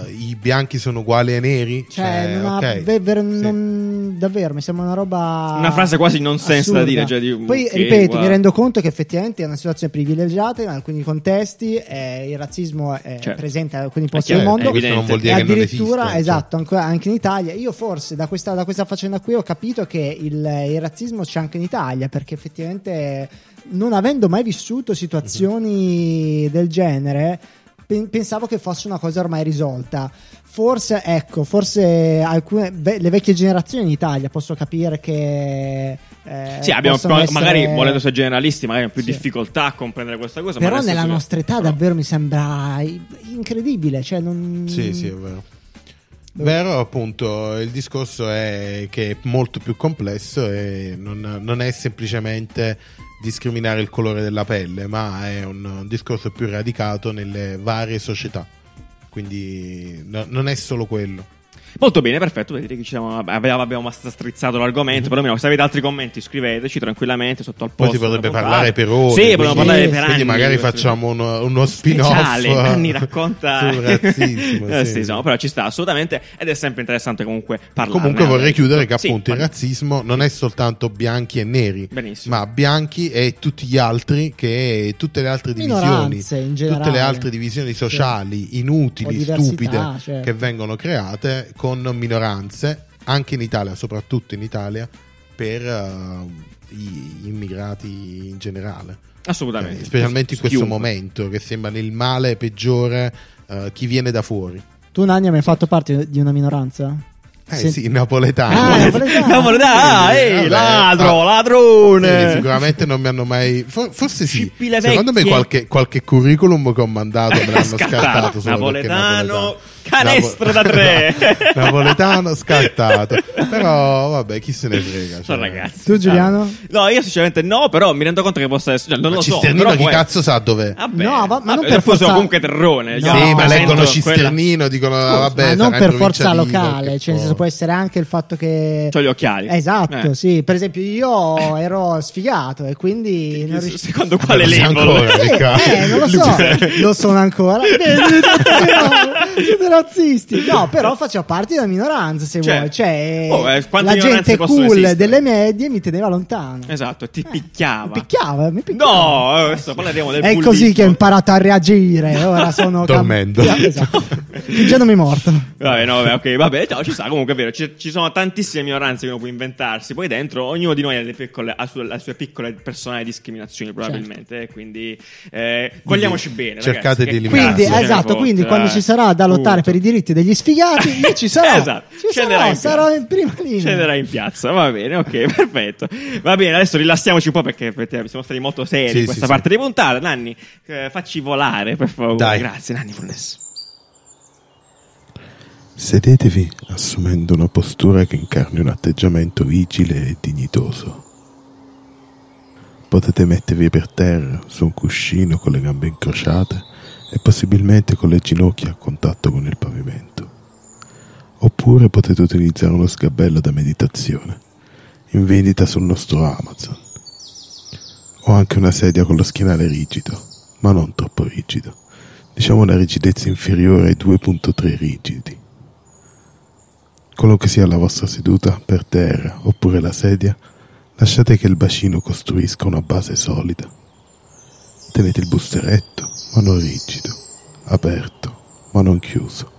i bianchi sono uguali ai neri Cioè, non ha- ok, ve- ver- sì. non- davvero, mi sembra una roba. Una frase quasi non sense da dire, cioè di- Poi, ok, ripeto, guarda. mi rendo conto che effettivamente è una situazione privilegiata in alcuni contesti. eh, il razzismo è Certo. presente in alcuni posti chiaro, del mondo. Questo non vuol E dire che non addirittura, esiste, esatto, ancora- anche in Italia. Io forse da questa, da questa faccenda qui ho capito che il, il razzismo c'è anche in Italia, perché effettivamente non avendo mai vissuto situazioni del genere, pen- pensavo che fosse una cosa ormai risolta. Forse, ecco, forse alcune ve- le vecchie generazioni in Italia posso capire che eh, Sì, abbiamo essere- magari volendo essere generalisti, magari abbiamo più Sì. difficoltà a comprendere questa cosa. Però nella nostra età però- davvero mi sembra incredibile, cioè non Sì, sì, è vero. Vero, appunto, il discorso è che è molto più complesso e non, non è semplicemente discriminare il colore della pelle, ma è un discorso più radicato nelle varie società. Quindi no- non è solo quello. Molto bene, perfetto. Dire che ci siamo, abbiamo strizzato l'argomento. Perlomeno, se avete altri commenti, scriveteci tranquillamente sotto al Mhm. Poi post. si potrebbe parlare per ore. Sì, potremmo quindi- parlare per anni. Quindi magari facciamo uno, uno spin-off speciale. Nanni racconta sul razzismo. Eh, sì. sì, insomma, però ci sta assolutamente ed è sempre interessante comunque parlare. Comunque vorrei chiudere che Sì, appunto il parli- razzismo non è soltanto bianchi e neri, Benissimo. ma bianchi e tutti gli altri che tutte le altre divisioni, tutte le altre divisioni sociali inutili, stupide certo. che vengono create con minoranze anche in Italia, soprattutto in Italia per eh, gli immigrati in generale. Assolutamente. Eh, specialmente in questo Chiunque. momento che sembra il male peggiore eh, chi viene da fuori. Tu Nanni hai mai fatto parte di una minoranza? Eh Sì. sì, napoletano. Ah, napoletano. Napoletano, Sì, ehi, vabbè. ladro, Ah, ladrone. Sì, sicuramente non mi hanno mai. for- forse sì. Secondo me qualche, qualche curriculum che ho mandato me l'hanno Scartato. solo Napoletano, canestro da tre. napoletano scartato. Però vabbè, chi se ne frega. cioè. Sono ragazzi. Tu, Giuliano? No, io sinceramente no, però mi rendo conto che possa essere. Cioè, non Ma lo so. Cisternino chi cazzo sa dov'è? Vabbè, No, va- ma non vabbè, per forza- comunque terrone. No, sì, Io ma leggono Cisternino, dicono ah, vabbè. ma non per forza locale, cioè nel senso. Può essere anche il fatto che C'ho gli occhiali. Esatto, Eh. sì. Per esempio, io ero sfigato e quindi non riuscivo. Secondo quale ancora, Eh, eh, non lo so, lo sono ancora. Siete razzisti. No, però faccio parte di una minoranza, se Cioè, vuoi. Cioè, oh, eh, la gente cool esistere? delle medie mi teneva lontano. Esatto, ti Mi picchiava. picchiava, mi picchiava. No, adesso parleremo del È bullismo. così che ho imparato a reagire. Ora sono Dormendo. cambiato. Esatto. Fingendomi morto. Vabbè, no, vabbè, ok, vabbè, no, ci sta, comunque è vero, ci, ci sono tantissime minoranze che uno può inventarsi, poi dentro ognuno di noi ha, le piccole, ha su- le sue piccole personali discriminazioni probabilmente, e quindi eh, cogliamoci bene. cercate ragazzi, di che eliminarle. Quindi, esatto, quindi quando ci sarà da lottare punto. per i diritti degli sfigati, io ci sarò. Esatto, ci sarò, in sarò in prima linea. Scenderai in piazza, va bene, ok, perfetto. Va bene, adesso rilassiamoci un po' perché siamo stati molto seri Sì, in questa sì, parte di puntata. Nanni, eh, facci volare, per favore. Dai. Grazie, Nanni Fulnes. Sedetevi assumendo una postura che incarni un atteggiamento vigile e dignitoso. Potete mettervi per terra su un cuscino con le gambe incrociate e possibilmente con le ginocchia a contatto con il pavimento. Oppure potete utilizzare uno sgabello da meditazione in vendita sul nostro Amazon. Ho anche una sedia con lo schienale rigido, ma non troppo rigido. Diciamo una rigidezza inferiore ai 2.3 rigidi. Qualunque sia la vostra seduta, per terra oppure la sedia, lasciate che il bacino costruisca una base solida. Tenete il busto eretto, ma non rigido, aperto, ma non chiuso.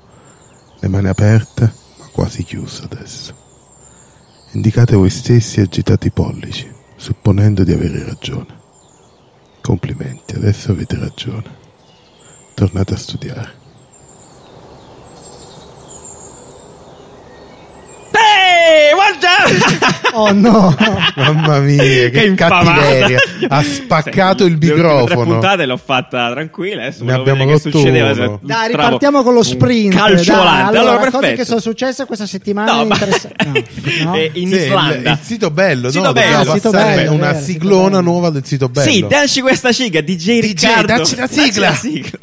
Le mani aperte, ma quasi chiuse adesso. Indicate voi stessi e agitate i pollici, supponendo di avere ragione. Complimenti, adesso avete ragione. Tornate a studiare. Ehi, guarda! Oh no! Mamma mia, che, Che cattiveria! Ha spaccato il Le microfono. puntate l'ho fatta tranquilla. Adesso Ne abbiamo che rotto succedeva. uno. se- Dai, ripartiamo con lo sprint. Calcio Dai, volante. Allora, cose perfetto. che sono successe questa settimana. No, ma- interessa- no, no. Eh, in Sì, il, Islanda. il sito bello, Sito no? bello. Sito bello, una sito siglona bello. nuova del sito bello. Sì, danci questa sigla, DJ Riccardo. dacci la sigla. Dacci la sigla.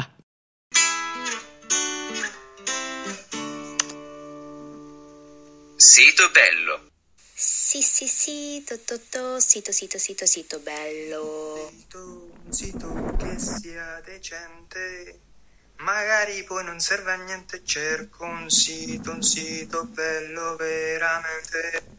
Sito bello. Sì, sì, sì, to, to, to, sito, sito, sito, sito, bello. un sito che sia decente. Magari poi non serve a niente, cerco un sito, un sito bello veramente.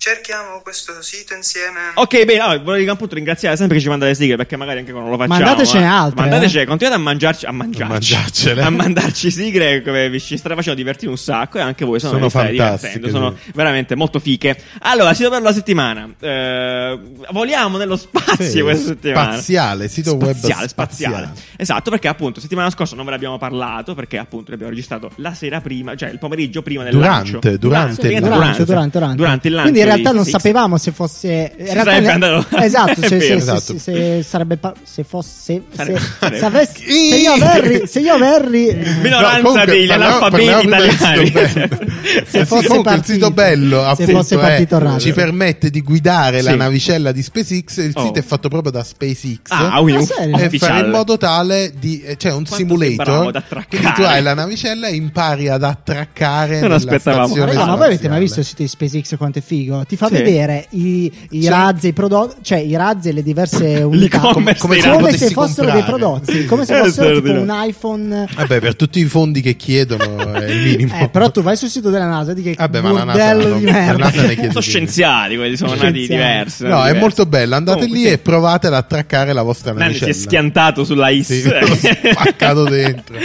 Cerchiamo questo sito insieme. Ok, bene, allora, volevo appunto ringraziare sempre che ci manda le sigle perché magari anche quando lo facciamo. Mandatecene ma- altre, Mandatecene, continuate a mangiarci, a mangiarci, A mandarci sigle come vi ci state facendo divertire un sacco e anche voi sono, Sono fantastiche, divertendo, sono sì. veramente molto fiche. Allora, sito per la settimana. Eh, voliamo nello spazio Sì, questa settimana. spaziale, sito web spaziale, spaziale. spaziale. Esatto, perché appunto settimana scorsa non ve l'abbiamo parlato perché appunto l'abbiamo registrato la sera prima, cioè il pomeriggio prima del Durante, lancio. durante Sì, il durante, lancio. durante, durante. Durante il lancio realtà non Six. sapevamo se fosse. Si sarebbe ne- andato- Esatto, È se, se- vero. se- Esatto. se sarebbe. pa- Se fosse. Se, Sarebbe- se, avessi- se io averri. Se io averri. Minoranza No, degli analfabeti italiani. Se Eh fosse comunque il partito. sito bello Se appunto, fosse è- partito radio. ci permette di guidare la Sì. navicella di SpaceX il Oh. sito è fatto proprio da SpaceX Ah, quindi Ah, un serio? e ufficiale. fare in modo tale di eh, c'è un Quanto simulator quindi tu hai la navicella e impari ad attraccare Non aspettavamo. Ma, voi avete mai visto il sito di SpaceX quanto è figo? Ti fa Sì. vedere i, i razzi, i prodotti, cioè i razzi e le diverse unità come, dei come razzi. se fossero dei Comprare. prodotti, come se Eh, fossero tipo un iPhone. Vabbè, per tutti i fondi che chiedono è il minimo. Eh, però tu vai sul sito della NASA e di che Vabbè, ma la NASA non- di la. NASA ne chiede Sono scienziati, quelli sono nati Scienziati. diversi. No, è molto bello. Andate Comunque, lì sì. e provate ad attraccare la vostra Nanni si navicella. è schiantato sulla IS. Sì, spaccato dentro.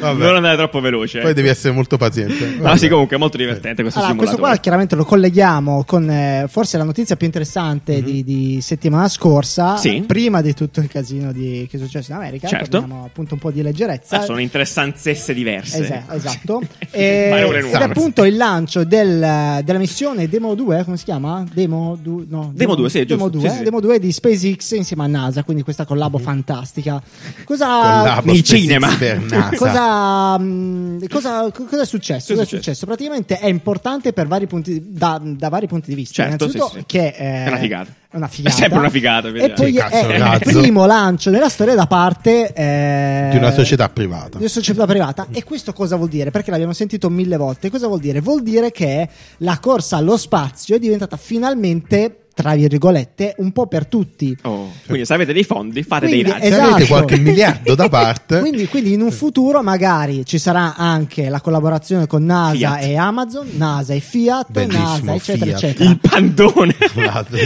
Vabbè. Non andare troppo veloce. Poi devi essere molto paziente. No, Vabbè. sì, comunque è molto divertente questo Allora, questo simulatore. qua chiaramente lo colleghiamo con eh, forse la notizia più interessante di, di settimana scorsa, Mhm. Sì. prima di tutto il casino di- che è successo in America. Certo. Appunto un po' di leggerezza. Ah, sono interessanzesse diverse. Esa- esatto. Ma e, è ed una. appunto il lancio del- della missione Demo 2, come si chiama? Demo, du- no, Demo 2, sì, Demo giusto. 2, Sì, sì. Demo 2 di SpaceX insieme a NASA, quindi questa collabo fantastica. Cosa Collabo Nei cinema. per NASA. Cosa, mh, cosa, cosa è successo? Cosa è è successo? Praticamente è importante per vari punti, da, da vari punti di vista. Certo, Innanzitutto sì, sì. che eh, È una figata. È una figata. È sempre una figata, E poi cazzo, è, è il primo lancio nella storia da parte eh, Di una società privata. di una società privata. E questo cosa vuol dire? Perché l'abbiamo sentito mille volte. Cosa vuol dire? Vuol dire che la corsa allo spazio è diventata finalmente, tra virgolette, un po' per tutti. Oh, Quindi se avete dei fondi, fate Quindi, dei razzi. Se esatto. avete qualche miliardo da parte, Quindi, quindi in un futuro magari ci sarà anche la collaborazione con NASA Fiat. e Amazon, NASA e Fiat, Bellissimo, NASA, eccetera, Fiat. eccetera. Il pandone.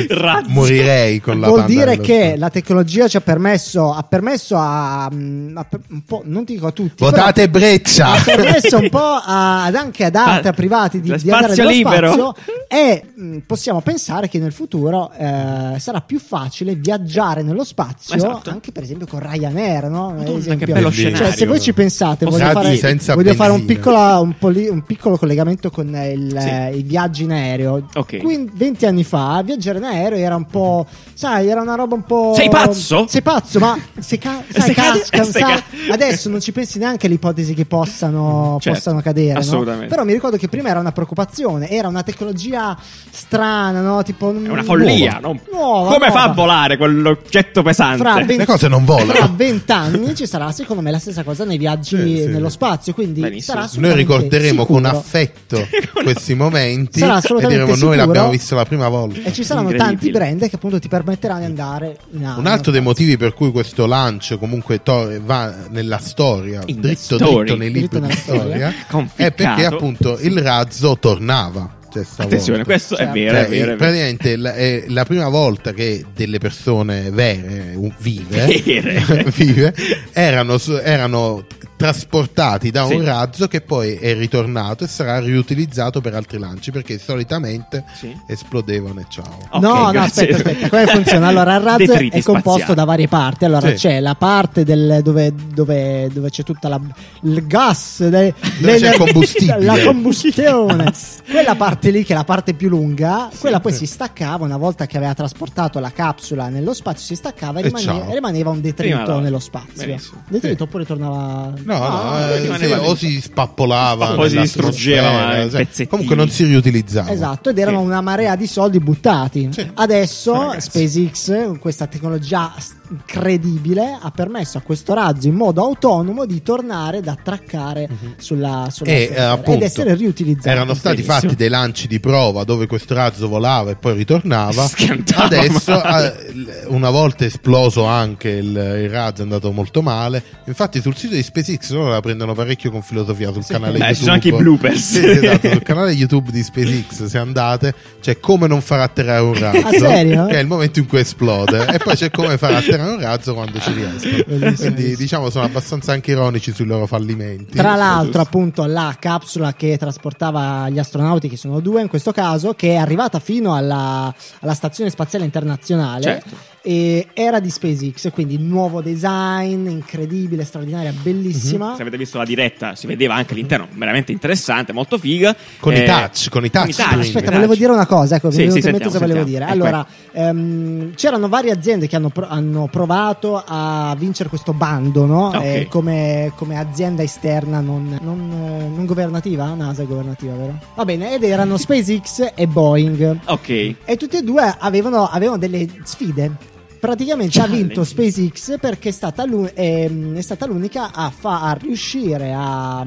Razzo. morirei con la Vuol dire che la tecnologia ci ha permesso, ha permesso a, mm, a- un po', non ti dico a tutti, Votate però Breccia! ha permesso un po' a- ad anche ad altri, Ah, a privati di, di andare nello libero. spazio e mh, possiamo pensare che nel futuro eh, sarà più facile viaggiare nello spazio Esatto. anche per esempio con Ryanair, no? Ad Madonna, esempio. che bello Cioè, se voi ci pensate, voglio fare, senza voglio fare un, piccolo, un, poli- un piccolo collegamento con il- Sì. eh, i viaggi in aereo. Ok. Quindi 20 anni fa viaggiare in aereo era un po', sai, era una roba un po'. Sei pazzo? Sei pazzo, ma se, ca- sai, Se cade- casca, se sai, ca- adesso non ci pensi neanche all'ipotesi che possano, Certo, possano cadere. no? assolutamente. Però mi ricordo che prima era una preoccupazione, era una tecnologia strana, no? Tipo, È una follia. Nuova. no? Nuova, Come fa nuova. a volare quell'oggetto pesante? Fra Le cose non Tra volano. vent'anni ci sarà secondo me la stessa cosa nei viaggi Sì, sì. nello spazio, quindi Benissimo. sarà Noi ricorderemo con sicuro. affetto questi momenti Sarà e diremo noi l'abbiamo visto la prima volta. E ci saranno tanti brand che appunto ti permetteranno di andare in alto. Un altro dei motivi per cui questo lancio comunque to- va nella storia, In dritto dritto nei libri di storia. è perché appunto il razzo tornava. Cioè. Attenzione, questo Certo. è vero, Cioè, è vero. È vero. praticamente la- è la prima volta che delle persone vere, un- vive, Vere. vive, erano, erano trasportati da Sì. un razzo che poi è ritornato e sarà riutilizzato per altri lanci perché solitamente Sì. esplodevano e ciao. Ok, no, no, aspetta, aspetta, come funziona? Allora, il razzo Detriti è composto spaziali. da varie parti. Allora, Sì. c'è la parte del, dove, dove, dove c'è tutta la, il gas, de- Dove c'è il combustibile. la combustione. Quella parte lì, che è la parte più lunga, quella poi si staccava una volta che aveva trasportato la capsula nello spazio, si staccava e, E rimaneva, rimaneva un detrito Prima nello spazio. Benissimo. Detrito oppure tornava. No, no, Ah, eh, sì, o si spappolava, O si nell'atmosfera, distruggeva, cioè, comunque non si riutilizzava. Esatto, ed erano Sì. una marea di soldi buttati. Sì. Adesso Ragazzi. SpaceX, questa tecnologia incredibile, ha permesso a questo razzo in modo autonomo di tornare ad attraccare sulla, sulla E sua eh, terra appunto ed essere riutilizzato. erano stati Benissimo. fatti dei lanci di prova dove questo razzo volava e poi ritornava. Schiantava Adesso, male. eh, una volta esploso anche il, il razzo, è andato molto male. Infatti, sul sito di SpaceX loro la prendono parecchio con filosofia sul canale Beh, YouTube. ci sono anche i bloopers. Sì, esatto, sul canale YouTube di SpaceX, se andate, c'è come non far atterrare un razzo. Ah? Che è il momento in cui esplode. e poi c'è come far atterrare un razzo quando ci riescono. Quindi, diciamo, sono abbastanza anche ironici sui loro fallimenti. Tra l'altro, appunto, la capsula che trasportava gli astronauti, che sono due in questo caso, che è arrivata fino alla, alla Stazione Spaziale Internazionale. Certo. E era di SpaceX, quindi nuovo design, incredibile, straordinaria, bellissima. Se avete visto la diretta, si vedeva anche l'interno, veramente interessante, molto figa. Con i Eh, touch, con i touch i screen. Aspetta, i volevo touch. dire una cosa, ecco, Sì, sì, sentiamo, cosa volevo dire. Ecco, Allora, ehm, c'erano varie aziende che hanno, pro- hanno provato a vincere questo bando, no? Ok. Eh, come, come azienda esterna non, non, non governativa, NASA è governativa, vero? Va bene, ed erano SpaceX e Boeing. Ok. E tutti e due avevano, avevano delle sfide. Praticamente ha vinto. SpaceX perché è stata, l'u- ehm, è stata l'unica a, fa- a riuscire a, a-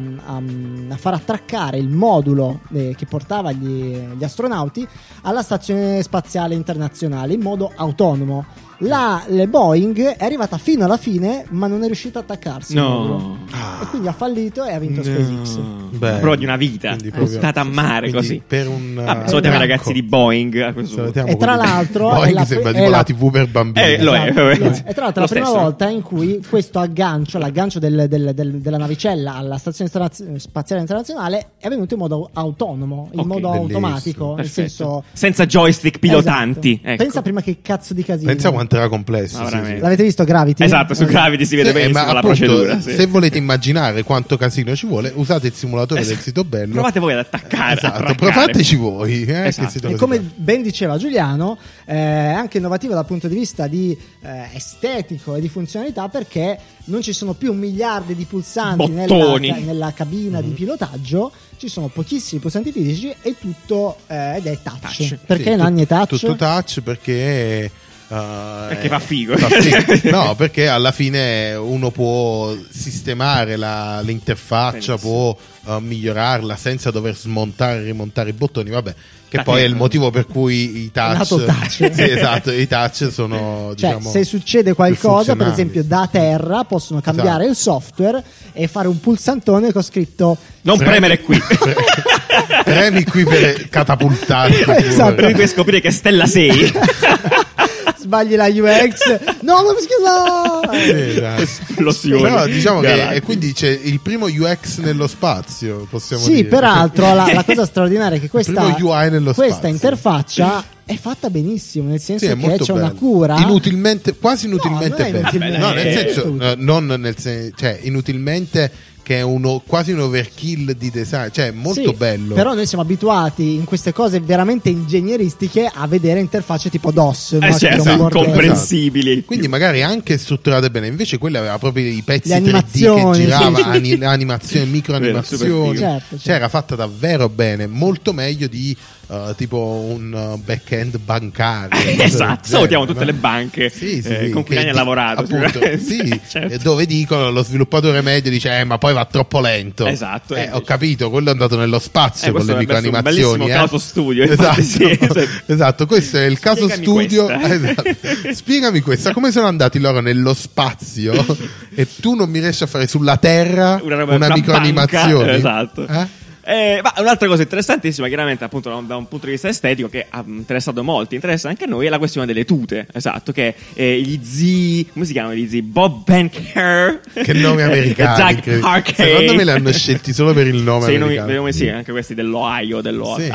a far attraccare il modulo eh, che portava gli, gli astronauti alla Stazione Spaziale Internazionale in modo autonomo. La le Boeing è arrivata fino alla fine, ma non è riuscita a attaccarsi. No. E quindi ha fallito e ha vinto SpaceX. Beh, Prova di una vita, proprio- buttata a mare quindi così. Per un, Vabbè, eh, salutiamo i branco. ragazzi di Boeing E tra l'altro è Boeing la- sembra è tipo la- la TV per bambini. Eh, lo è. Esatto, lo è. E tra l'altro Lo la prima stesso. volta in cui questo aggancio, l'aggancio del- del- del- della navicella alla stazione Stara- spaziale internazionale è avvenuto in modo autonomo, in Ok, modo bellissimo, automatico, senso Senza joystick pilotanti. Esatto. Ecco. Pensa prima che cazzo di casino. Pensa quanto era complesso. Ma sì, sì. L'avete visto Gravity? Esatto, su Eh, Gravity si vede Sì, eh, benissimo ma la appunto, procedura. sì. se volete immaginare quanto casino ci vuole, usate il simulatore Esatto. del sito bello. Provate voi ad attaccare. Esatto, provateci voi. Eh, Esatto. che sito E come ben diceva Giuliano, eh, è anche innovativo dal punto di vista di eh, estetico e di funzionalità perché non ci sono più miliardi di pulsanti nella, nella cabina Mm-hmm. di pilotaggio, ci sono pochissimi pulsanti fisici e tutto eh, ed è touch. Touch. Perché Sì, Nanni è touch? Tutto touch perché. Uh, Perché fa figo. fa figo. No, perché alla fine uno può sistemare la- l'interfaccia, Benissimo. può uh, migliorarla senza dover smontare e rimontare i bottoni. Vabbè, che Da poi è il motivo per cui i touch. touch. sì, esatto, i touch sono. Cioè, diciamo, se succede qualcosa, per esempio da terra, possono cambiare Esatto. il software e fare un pulsantone con scritto Non Premi- premere qui. Premi qui per catapultarti. Esatto. Per cui scoprire che Stella sei. Sbagli la UX. no, non mi scusa! Sì. Esplosione. Però diciamo che e quindi c'è il primo UX nello spazio, possiamo Sì, dire. peraltro la, la cosa straordinaria è che questa, primo UI nello questa spazio. interfaccia è fatta benissimo, nel senso Sì, che c'è bello. una cura. Inutilmente, quasi inutilmente non è bello. inutilmente No, nel senso, eh, non nel sen- cioè, inutilmente che è uno, quasi un overkill di design, cioè, molto Sì, bello. Però noi siamo abituati in queste cose veramente ingegneristiche a vedere interfacce tipo DOS. no? Eh, sono un bordello. comprensibili. Quindi magari anche strutturate bene, invece quella aveva proprio i pezzi Le 3D che animazioni, girava, ani- super microanimazioni. Certo, certo. Cioè era fatta davvero bene, molto meglio di eh, tipo un uh, back-end bancario. esatto, salutiamo tutte le banche Sì, sì, eh, sì, con cui hai lavorato. appunto, sì, Certo. dove dicono lo sviluppatore medio dice eh, ma poi va troppo lento Esatto, Eh, eh, ho capito quello è andato nello spazio Eh, con questo le è un microanimazioni bellissimo eh. caso studio, esatto, sì. esatto questo è il caso Spiegami studio questa. esatto. spiegami questa come sono andati loro nello spazio e tu non mi riesci a fare sulla terra una, una, una microanimazione esatto. Eh? Eh, ma un'altra cosa interessantissima, chiaramente, appunto, da un, da un punto di vista estetico, che ha interessato molti, interessa anche a noi, è la questione delle tute. Esatto, che eh, gli zii, come si chiamano gli zii? Bob Banker. che nomi americani Zach incredibile. Harkey. secondo me li hanno scelti solo per il nome Sì, nomi- americano nomi sì, anche questi dell'Ohio, dello Sì.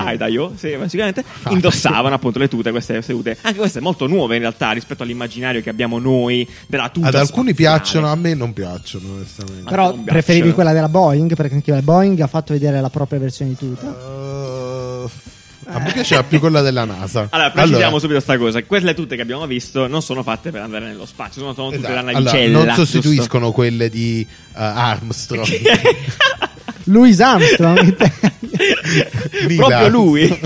Sì, basicamente Ah, indossavano appunto le tute, queste, queste tute, anche queste molto nuove in realtà rispetto all'immaginario che abbiamo noi della tuta ad alcuni spaziale. piacciono a me non piacciono onestamente Però non preferivi quella della Boeing perché anche la Boeing ha fatto vedere la propria versione di tuta. Uh, a me piaceva più quella della NASA. Allora, precisiamo subito sta cosa. Quelle tutte che abbiamo visto non sono fatte per andare nello spazio, sono, sono tutte esatto. da Allora, navicella. non sostituiscono quelle di uh, Armstrong. Louis Armstrong. Proprio lui.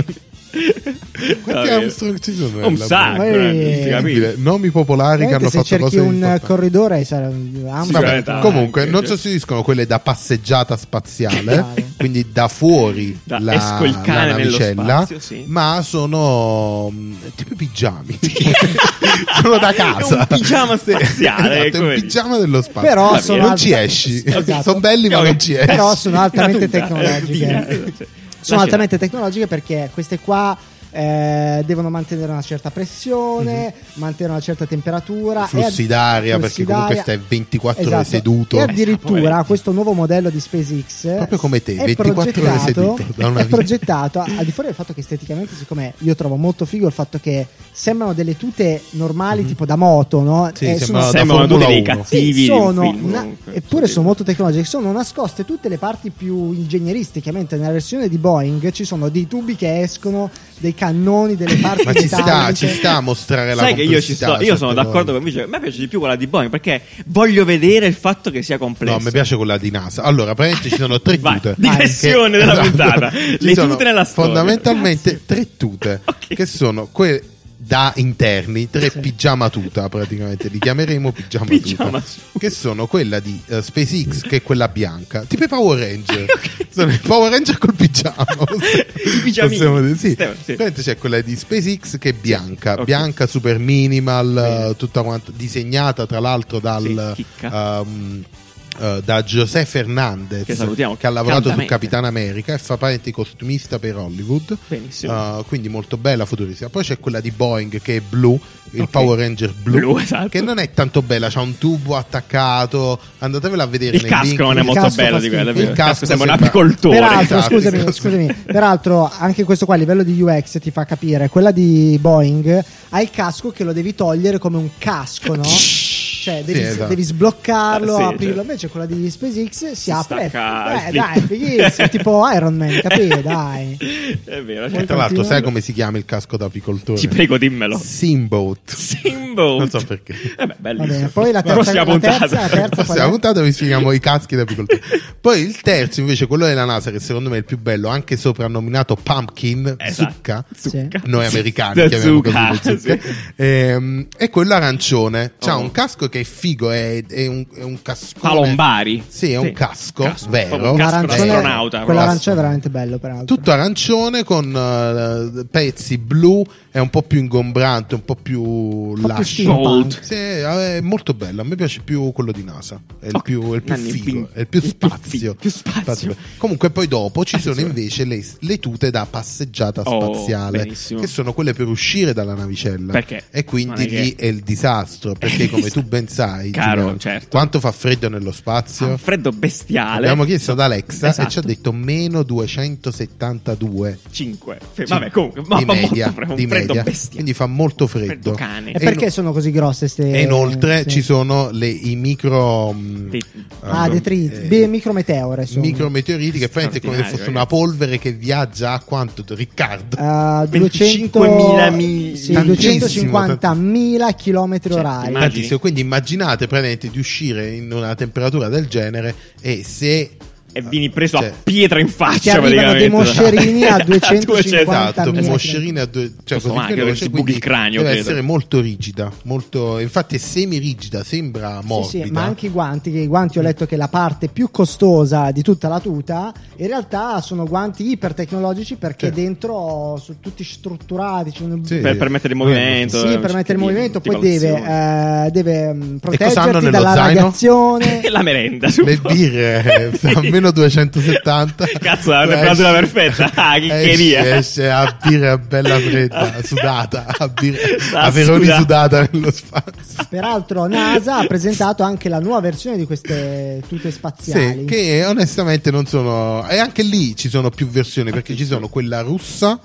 Quanti. Armstrong ci sono? Un sacco, eh, non si capisce. Incredibile. Nomi popolari che hanno Veramente, se fatto cerchi cose un importanti. corridore sarà Armstrong. Comunque non sostituiscono quelle da passeggiata spaziale, quindi da fuori Da la, esco il cane la nello navicella, spazio, sì. ma sono mm, tipo pigiami. sono da casa. È un pigiama spaziale, Esatto, un pigiama dello spazio. Però non ci esci. Esatto. sono belli, ma non ci esci. Però sono altamente tecnologiche. Sono altamente tecnologiche perché queste qua eh, devono mantenere una certa pressione, mantenere una certa temperatura. Flussi d'aria, flussi perché comunque d'aria. stai 24 ore Esatto. seduto. E Eh, addirittura poveretti. questo nuovo modello di SpaceX Proprio come te, è 24 ore progettato- seduto da una è vita. progettato al di fuori del fatto che esteticamente, siccome io trovo molto figo il fatto che sembrano delle tute normali, tipo da moto, no? Sì, Eh, sembrano sono- da Sembrano Formula tutti dei 1. cattivi sì, sono film, na- comunque. eppure Sì. sono molto tecnologiche. Sono nascoste tutte le parti più ingegneristiche. Mentre nella versione di Boeing ci sono dei tubi che escono, dei cannoni, delle parti Ma ci sta, ci sta a mostrare la Sai che io ci sto, io sono d'accordo con Vice. A me piace di più quella di Boeing perché voglio vedere il fatto che sia complesso. No, mi piace quella di NASA. Allora, praticamente ci sono tre tute. digressione della esatto. puntata. Le tute nella storia. Fondamentalmente tre tute Ok. che sono quelle da interni, tre pigiama tuta praticamente, li chiameremo pigiama, Pigiama tuta, che sono quella di eh, SpaceX che è quella bianca, tipo i Power Ranger. Sono i Power Ranger col pigiama. I pigiamini. Possiamo dire, sì. Stefano, sì. C'è quella di SpaceX che è bianca, ok. bianca super minimal, eh, tutta quanta disegnata tra l'altro dal Sì. Eh, da José Fernandez Che salutiamo, che ha lavorato su. Capitan America e fa parte di costumista per Hollywood Benissimo. Eh, quindi molto bella futuristica poi c'è quella di Boeing che è blu il Ok. Power Ranger blu, Blu, esatto. che non è tanto bella c'ha un tubo attaccato andatevela a vedere il nel casco link. non è Il molto bello di quella. schifo. Il casco sembra un apicoltore. Peraltro, esatto, scusami, esatto. scusami, peraltro anche questo qua a livello di UX ti fa capire, quella di Boeing ha il casco che lo devi togliere come un casco, no? Cioè devi, esatto. devi sbloccarlo, Eh, sì, aprirlo, cioè. invece quella di SpaceX si, apre. stacca Eh, dai, fighissimo, tipo Iron Man, capì? Dai. È vero. Cioè, tra l'altro sai come si chiama il casco da apicoltore? Ti prego, dimmelo. Simboat Simbo. non so perché Eh beh, bellissimo. bene, poi la terza, la puntata. terza, la terza Prossima puntata vi spieghiamo i caschi da apicoltore. Poi il terzo, invece, quello della NASA, che secondo me è il più bello, anche soprannominato Pumpkin, Esatto. zucca. Sì. Noi americani chiamiamo zucca, così le zucche. sì. Ehm, è quello arancione. C'ha Oh. un casco che è figo, è, è un, è un casco. Palombari. Sì, è un casco, Casco, vero. un casco da L'arancione- astronauta. Quell'arancione è veramente bello, peraltro. Tutto arancione con eh, pezzi blu, è un po' più ingombrante, un po' più Un po' lascio. Sì, è molto bello. A me piace più quello di NASA. È il Ok. più, è il più figo, è il più spazio. più spazio. Comunque, poi dopo ci sono Attenzione. invece le, le tute da passeggiata Oh, spaziale, benissimo. che sono quelle per uscire dalla navicella. Perché? E quindi è che- lì è il disastro. Perché, come tu ben sai, Caro, Giuliano, certo. quanto fa freddo nello spazio? Un freddo bestiale. Abbiamo chiesto ad Alexa Esatto. e ci ha detto meno 272 5. Vabbè, comunque, ma di fa media, molto freddo, di freddo media. bestia. quindi fa molto Freddo freddo. cane. E E perché no- sono così grosse ste... E inoltre sì. ci sono le- i micro mh, Dei- Ah, eh, detriti, eh, beh, micrometeore sono. micrometeoriti che praticamente è come se fosse una polvere che viaggia a quanto Riccardo Uh, 25.000 mi- sì, Tantissimo, 250.000 km orari. Quindi immaginate praticamente di uscire in una temperatura del genere e se e vieni preso Cioè, a pietra in Ti faccia arrivano dei praticamente. moscerini a 250 250 Esatto, moscerini a due, cioè così manca, veloce, che si buchi il cranio, deve credo. essere molto rigida, molto, infatti è semi-rigida, sembra Sì, morbida. sì, ma anche i guanti, che i guanti ho letto che la parte più costosa di tutta la tuta, in realtà sono guanti ipertecnologici perché Sì. dentro sono tutti strutturati. un- Sì. Per permettere il movimento. Sì, eh, per mettere il movimento, poi deve, eh, deve mm, cosa hanno proteggerti nello dalla zaino? radiazione. la merenda. Le birre eh, a meno 270 Cazzo, la temperatura perfetta. Ah, chiccheria. esce, esce a birra bella fredda sudata a, birra, Ah, a veroni sudata. sudata nello spazio Peraltro, NASA ha presentato anche la nuova versione di queste tute spaziali. sì, che onestamente non sono e anche lì ci sono più versioni perché ci sono quella russa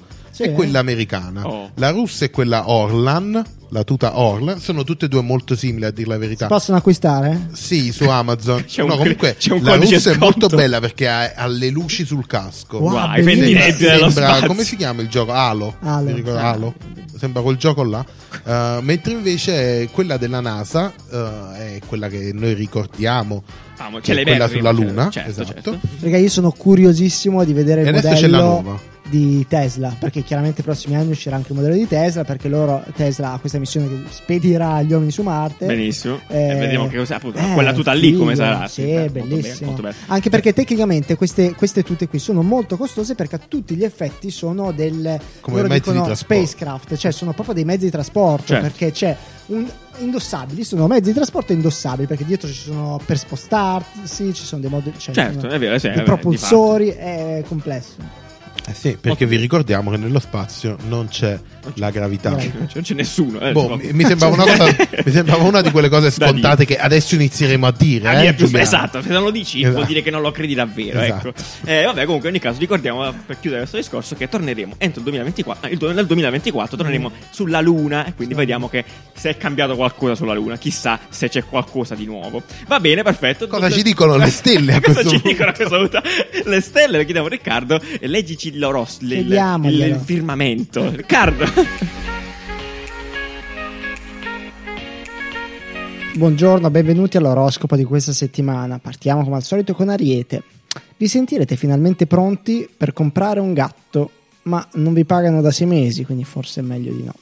Sì. e quella americana Oh. la russa è quella Orlan la tuta Orlan sono tutte e due molto simili a dire la verità Si possono acquistare? Sì, su Amazon. C'è un no, comunque c'è un la russa è sconto. molto bella perché ha, ha le luci sul casco. Wow, Wow, Sembra, spazio. come si chiama il gioco? Halo. Halo. Mi Ah. Halo. Sembra quel gioco là. Uh, mentre invece quella della NASA uh, è quella che noi ricordiamo, Famo, che è quella sulla Luna. certo, esatto. certo. Perché io sono curiosissimo di vedere il E adesso c'è la modello nuova. Di Tesla. Perché chiaramente i prossimi anni uscirà anche il modello di Tesla. Perché loro, Tesla ha questa missione che spedirà gli uomini su Marte. Benissimo. Eh, e vediamo che cos'è. Appunto, eh, quella tuta lì come sarà. Sì, beh, molto bellissimo. bene, molto bello. Anche perché tecnicamente queste, queste tute qui sono molto costose perché a tutti gli effetti sono del Come loro mezzi di spacecraft, cioè sono proprio dei mezzi di trasporto Certo. perché c'è un indossabili, sono mezzi di trasporto indossabili perché dietro ci sono per spostarsi, ci sono dei modi, cioè, Certo, sono è vero, sì, dei vabbè, propulsori, è complesso. Eh sì, perché vi ricordiamo che nello spazio non c'è la gravità. Non c'è- non c'è nessuno. eh, Boh, mi, mi sembrava una cosa, mi sembrava una di quelle cose scontate che adesso inizieremo a dire. Ah, eh, Giuliano? esatto, se non lo dici vuol Esatto. dire che non lo credi davvero. Esatto. Ecco. Eh, vabbè, comunque, in ogni caso, ricordiamo per chiudere questo discorso che torneremo entro il 2024. ah, il nel 2024 torneremo sulla Luna e quindi vediamo che se è cambiato qualcosa sulla Luna. Chissà se c'è qualcosa di nuovo. Va bene, perfetto. Cosa ci dicono le stelle a Cosa questo ci punto? dicono a questo punto? Le stelle, lo chiediamo a Riccardo. E leggici l'oros, il, il firmamento. Riccardo. Buongiorno, benvenuti all'oroscopo di questa settimana. Partiamo come al solito con Ariete. Vi sentirete finalmente pronti per comprare un gatto, ma non vi pagano da sei mesi, quindi forse è meglio di no.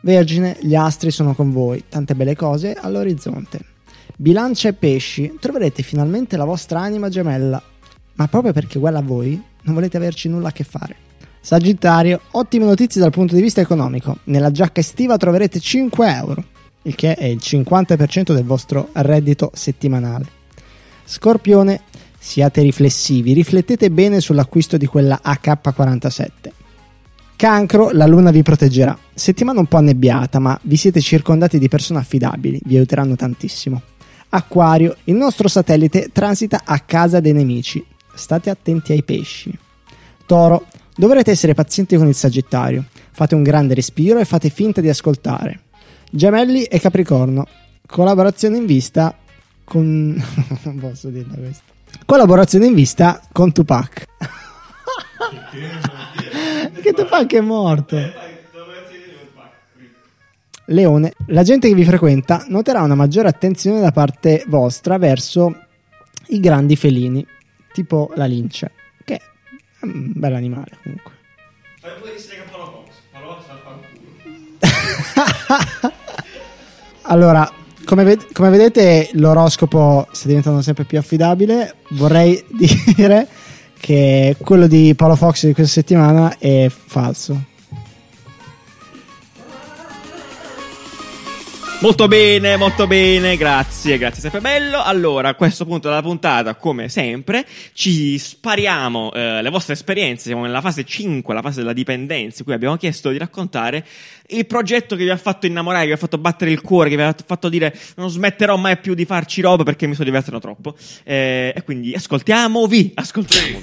Vergine, gli astri sono con voi, tante belle cose all'orizzonte. Bilancia e pesci, troverete finalmente la vostra anima gemella, ma proprio perché uguale a voi non volete averci nulla a che fare. Sagittario, ottime notizie dal punto di vista economico. Nella giacca estiva troverete 5 euro, il che è il 50% del vostro reddito settimanale. Scorpione, siate riflessivi, riflettete bene sull'acquisto di quella AK-47. Cancro, la luna vi proteggerà. Settimana un po' annebbiata, ma vi siete circondati di persone affidabili, vi aiuteranno tantissimo. Acquario, il nostro satellite transita a casa dei nemici. State attenti ai pesci. Toro, dovrete essere pazienti con il Sagittario. Fate un grande respiro e fate finta di ascoltare. Gemelli e Capricorno, collaborazione in vista con... non posso dirla questa. Collaborazione in vista con Tupac. che Tupac è morto. Leone, la gente che vi frequenta noterà una maggiore attenzione da parte vostra verso i grandi felini, tipo la lince, che è un bel animale comunque. allora, come, ved- come vedete, l'oroscopo sta diventando sempre più affidabile. Vorrei dire che quello di Paolo Fox di questa settimana è falso. Molto bene, molto bene, grazie, grazie, sempre bello. Allora, a questo punto della puntata, come sempre, ci spariamo eh, le vostre esperienze. Siamo nella fase 5, la fase della dipendenza, in cui abbiamo chiesto di raccontare il progetto che vi ha fatto innamorare, che vi ha fatto battere il cuore, che vi ha fatto dire non smetterò mai più di farci roba perché mi sto divertendo troppo. Eh, e quindi ascoltiamovi, ascoltiamovi.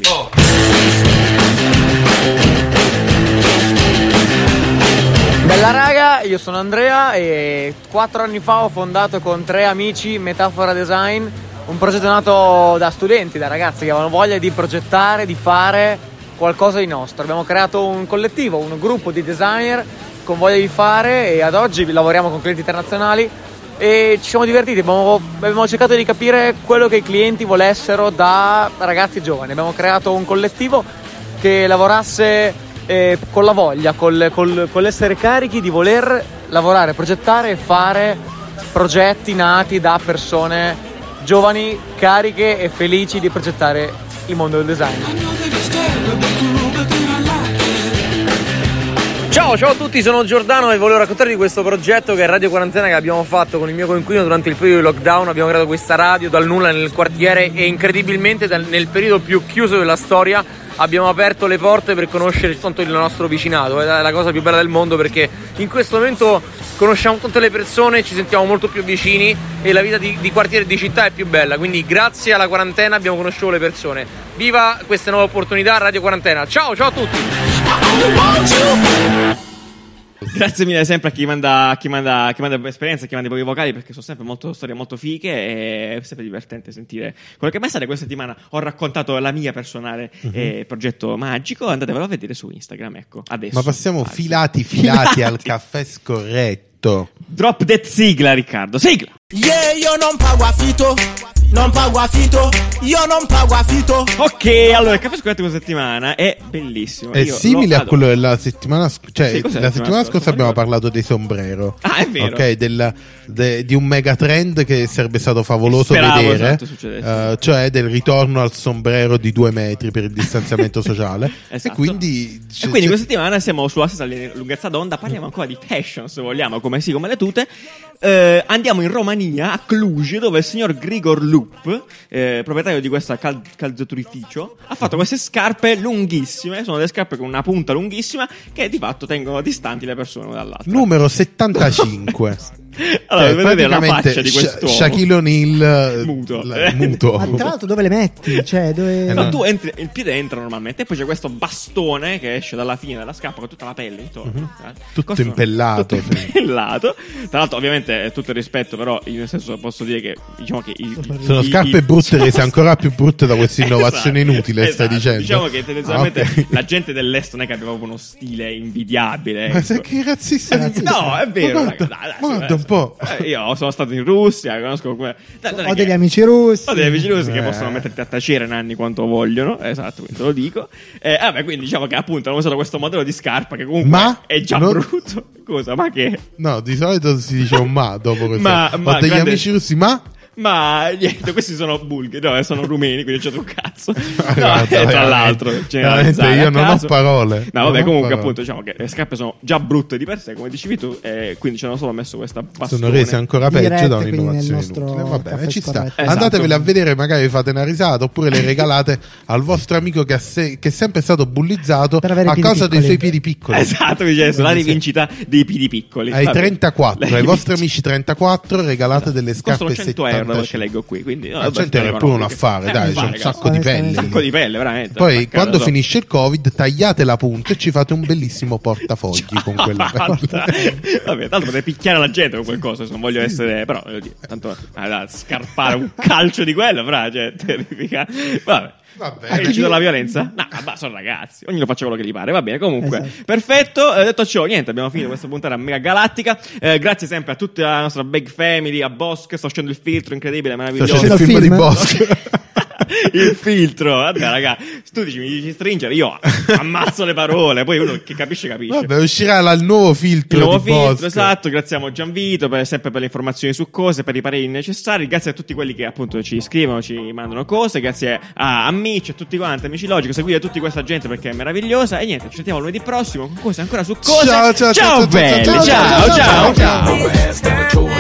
Bella raga, io sono Andrea e quattro anni fa ho fondato con tre amici Metafora Design, un progetto nato da studenti, da ragazzi che avevano voglia di progettare, di fare qualcosa di nostro. Abbiamo creato un collettivo, un gruppo di designer con voglia di fare e ad oggi lavoriamo con clienti internazionali e ci siamo divertiti, abbiamo, abbiamo cercato di capire quello che i clienti volessero da ragazzi giovani. Abbiamo creato un collettivo che lavorasse eh, con la voglia, col, col- con l'essere carichi di voler lavorare, progettare e fare progetti nati da persone giovani, cariche e felici di progettare il mondo del design. Ciao, ciao a tutti, sono Giordano e volevo raccontarvi di questo progetto che è Radio Quarantena che abbiamo fatto con il mio coinquilino durante il periodo di lockdown. Abbiamo creato questa radio dal nulla nel quartiere e incredibilmente nel periodo più chiuso della storia abbiamo aperto le porte per conoscere tutto il nostro vicinato. È la cosa più bella del mondo perché in questo momento conosciamo tutte le persone, ci sentiamo molto più vicini e la vita di, di quartiere e di città è più bella. Quindi grazie alla quarantena abbiamo conosciuto le persone. Viva queste nuove opportunità, Radio Quarantena. Ciao, ciao a tutti! Grazie mille sempre a chi manda, a chi manda, a chi manda esperienza, a chi manda i propri vocali, perché sono sempre molto storie molto fighe e è sempre divertente sentire quello che pensate. Questa settimana ho raccontato la mia personale eh, progetto magico. Andatevelo a vedere su Instagram, ecco. Adesso. Ma passiamo Vai. filati filati al caffè scorretto. Drop that sigla, Riccardo. Sigla! Yeah, io non pago affitto, non pago affitto, io non pago affitto. Ok, allora il caffè scorretto questa settimana è bellissimo. È Io simile a quello della settimana scorsa. Cioè, Sì, la settimana scorsa abbiamo parlato dei sombrero. Ah, è vero. Ok, del- de- di un megatrend che sarebbe stato favoloso Speravo, vedere. esatto, eh, cioè del ritorno al sombrero di due metri per il distanziamento sociale. Esatto. E quindi. E quindi questa settimana siamo sulla stessa lunghezza d'onda, parliamo ancora di fashion se vogliamo, come sì, come le tute. Eh, andiamo in Romania, a Cluj, dove il signor Grigor Lup, eh, proprietario di questa cal- calzaturificio, ha fatto queste scarpe lunghissime, sono delle scarpe con una punta lunghissima che di fatto tengono distanti le persone una dall'altra. Numero 75. Allora, Cioè, vedete la praticamente faccia di Sha- quest'uomo. Shaquille O'Neal eh, Muto. la- muto. Ma tra l'altro dove le metti? Cioè, dove... Eh, No, no. tu entri, il piede entra normalmente, e poi c'è questo bastone che esce dalla fine della scarpa con tutta la pelle intorno. Eh, Mhm. Tutto questo- impellato, Tutto impellato. Tra l'altro, ovviamente, è tutto il rispetto, però, io nel senso posso dire che diciamo che i- Sono i- scarpe i- brutte rese ancora più brutte da questa innovazione Esatto, inutile, stai esatto. dicendo. Diciamo che tendenzialmente Ah, ok. la gente dell'est non è che abbia proprio uno stile invidiabile. Ma ecco. sai che razzista di No, è vero. Ma guarda, raga, dai, dai, guarda po'. eh, Io sono stato in Russia, conosco come. Ho che- degli amici russi. ho delle amici russi che Eh. possono metterti a tacere nanni quanto vogliono. Esatto, quindi te lo dico. Eh, vabbè, quindi diciamo che appunto hanno usato questo modello di scarpa che comunque Ma è già non- brutto. Cosa? Ma che? No, di solito si dice un ma dopo questo. Ma- Ho ma degli grande- amici russi, ma Ma niente, questi sono bulgari, no, sono rumeni, quindi c'è un cazzo. No, guarda, e tra l'altro, generalizzare io non ho parole. No, vabbè, comunque, parole. appunto, diciamo che le scarpe sono già brutte di per sé, come dicevi tu, e quindi ci hanno solo messo questa bastone. sono rese ancora Dirette, peggio da un'innovazione inutile. Va bene, ci sta. Esatto. Andatevele a vedere, magari vi fate una risata, oppure le regalate al vostro amico che, ha se- che è sempre stato bullizzato a causa dei suoi piedi piccoli. Esatto, mi dice, la rivincita dei piedi piccoli. Ai Vabbè. 34, ai vostri amici 34 regalate delle scarpe 100 euro perché 75. leggo qui, quindi no, Ma vabbè, 100 euro è sono pure un affare, Eh, dai, c'è un sacco di pelle. Un sacco di pelle, veramente. Poi quando finisce il Covid, tagliate la punta e ci fate un bellissimo portafogli con quella Basta. Vabbè, tanto potrei picchiare la gente con quel coso, se non voglio essere... Però, tanto ah, scarpare un calcio di quello, fra, cioè. Vabbè. Va bene. Hai deciso la violenza? No, ma sono ragazzi, ognuno faccia quello che gli pare. Va bene, comunque, Esatto. perfetto. Eh, detto ciò, niente, abbiamo finito questa puntata mega galattica. Eh, grazie sempre a tutta la nostra big family, a Bosch. Sto facendo il filtro incredibile, Sto meraviglioso. facendo il il film di film? Il filtro, vabbè, raga. Tu dici, mi dici stringere, io ammazzo le parole. Poi uno che capisce, capisce. Vabbè, uscirà la- il nuovo filtro Il nuovo di filtro, Bosco. esatto. Graziamo Gianvito per, sempre per le informazioni su cose, per i pareri necessari. Grazie a tutti quelli che appunto ci scrivono, ci mandano cose. Grazie a amici, a tutti quanti, amici logico. Seguite tutta questa gente perché è meravigliosa. E niente, ci sentiamo lunedì prossimo con cose ancora su cose. Ciao, ciao, ciao, ciao, belli, ciao, ciao, ciao, ciao, ciao.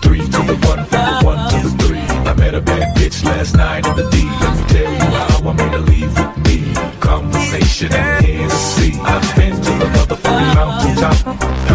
Three to the one, from the one to the three. I met a bad bitch last night in the D. Let me tell you how I made her leave with me. Conversation and Hennessy. I've been to the motherfucking mountaintop.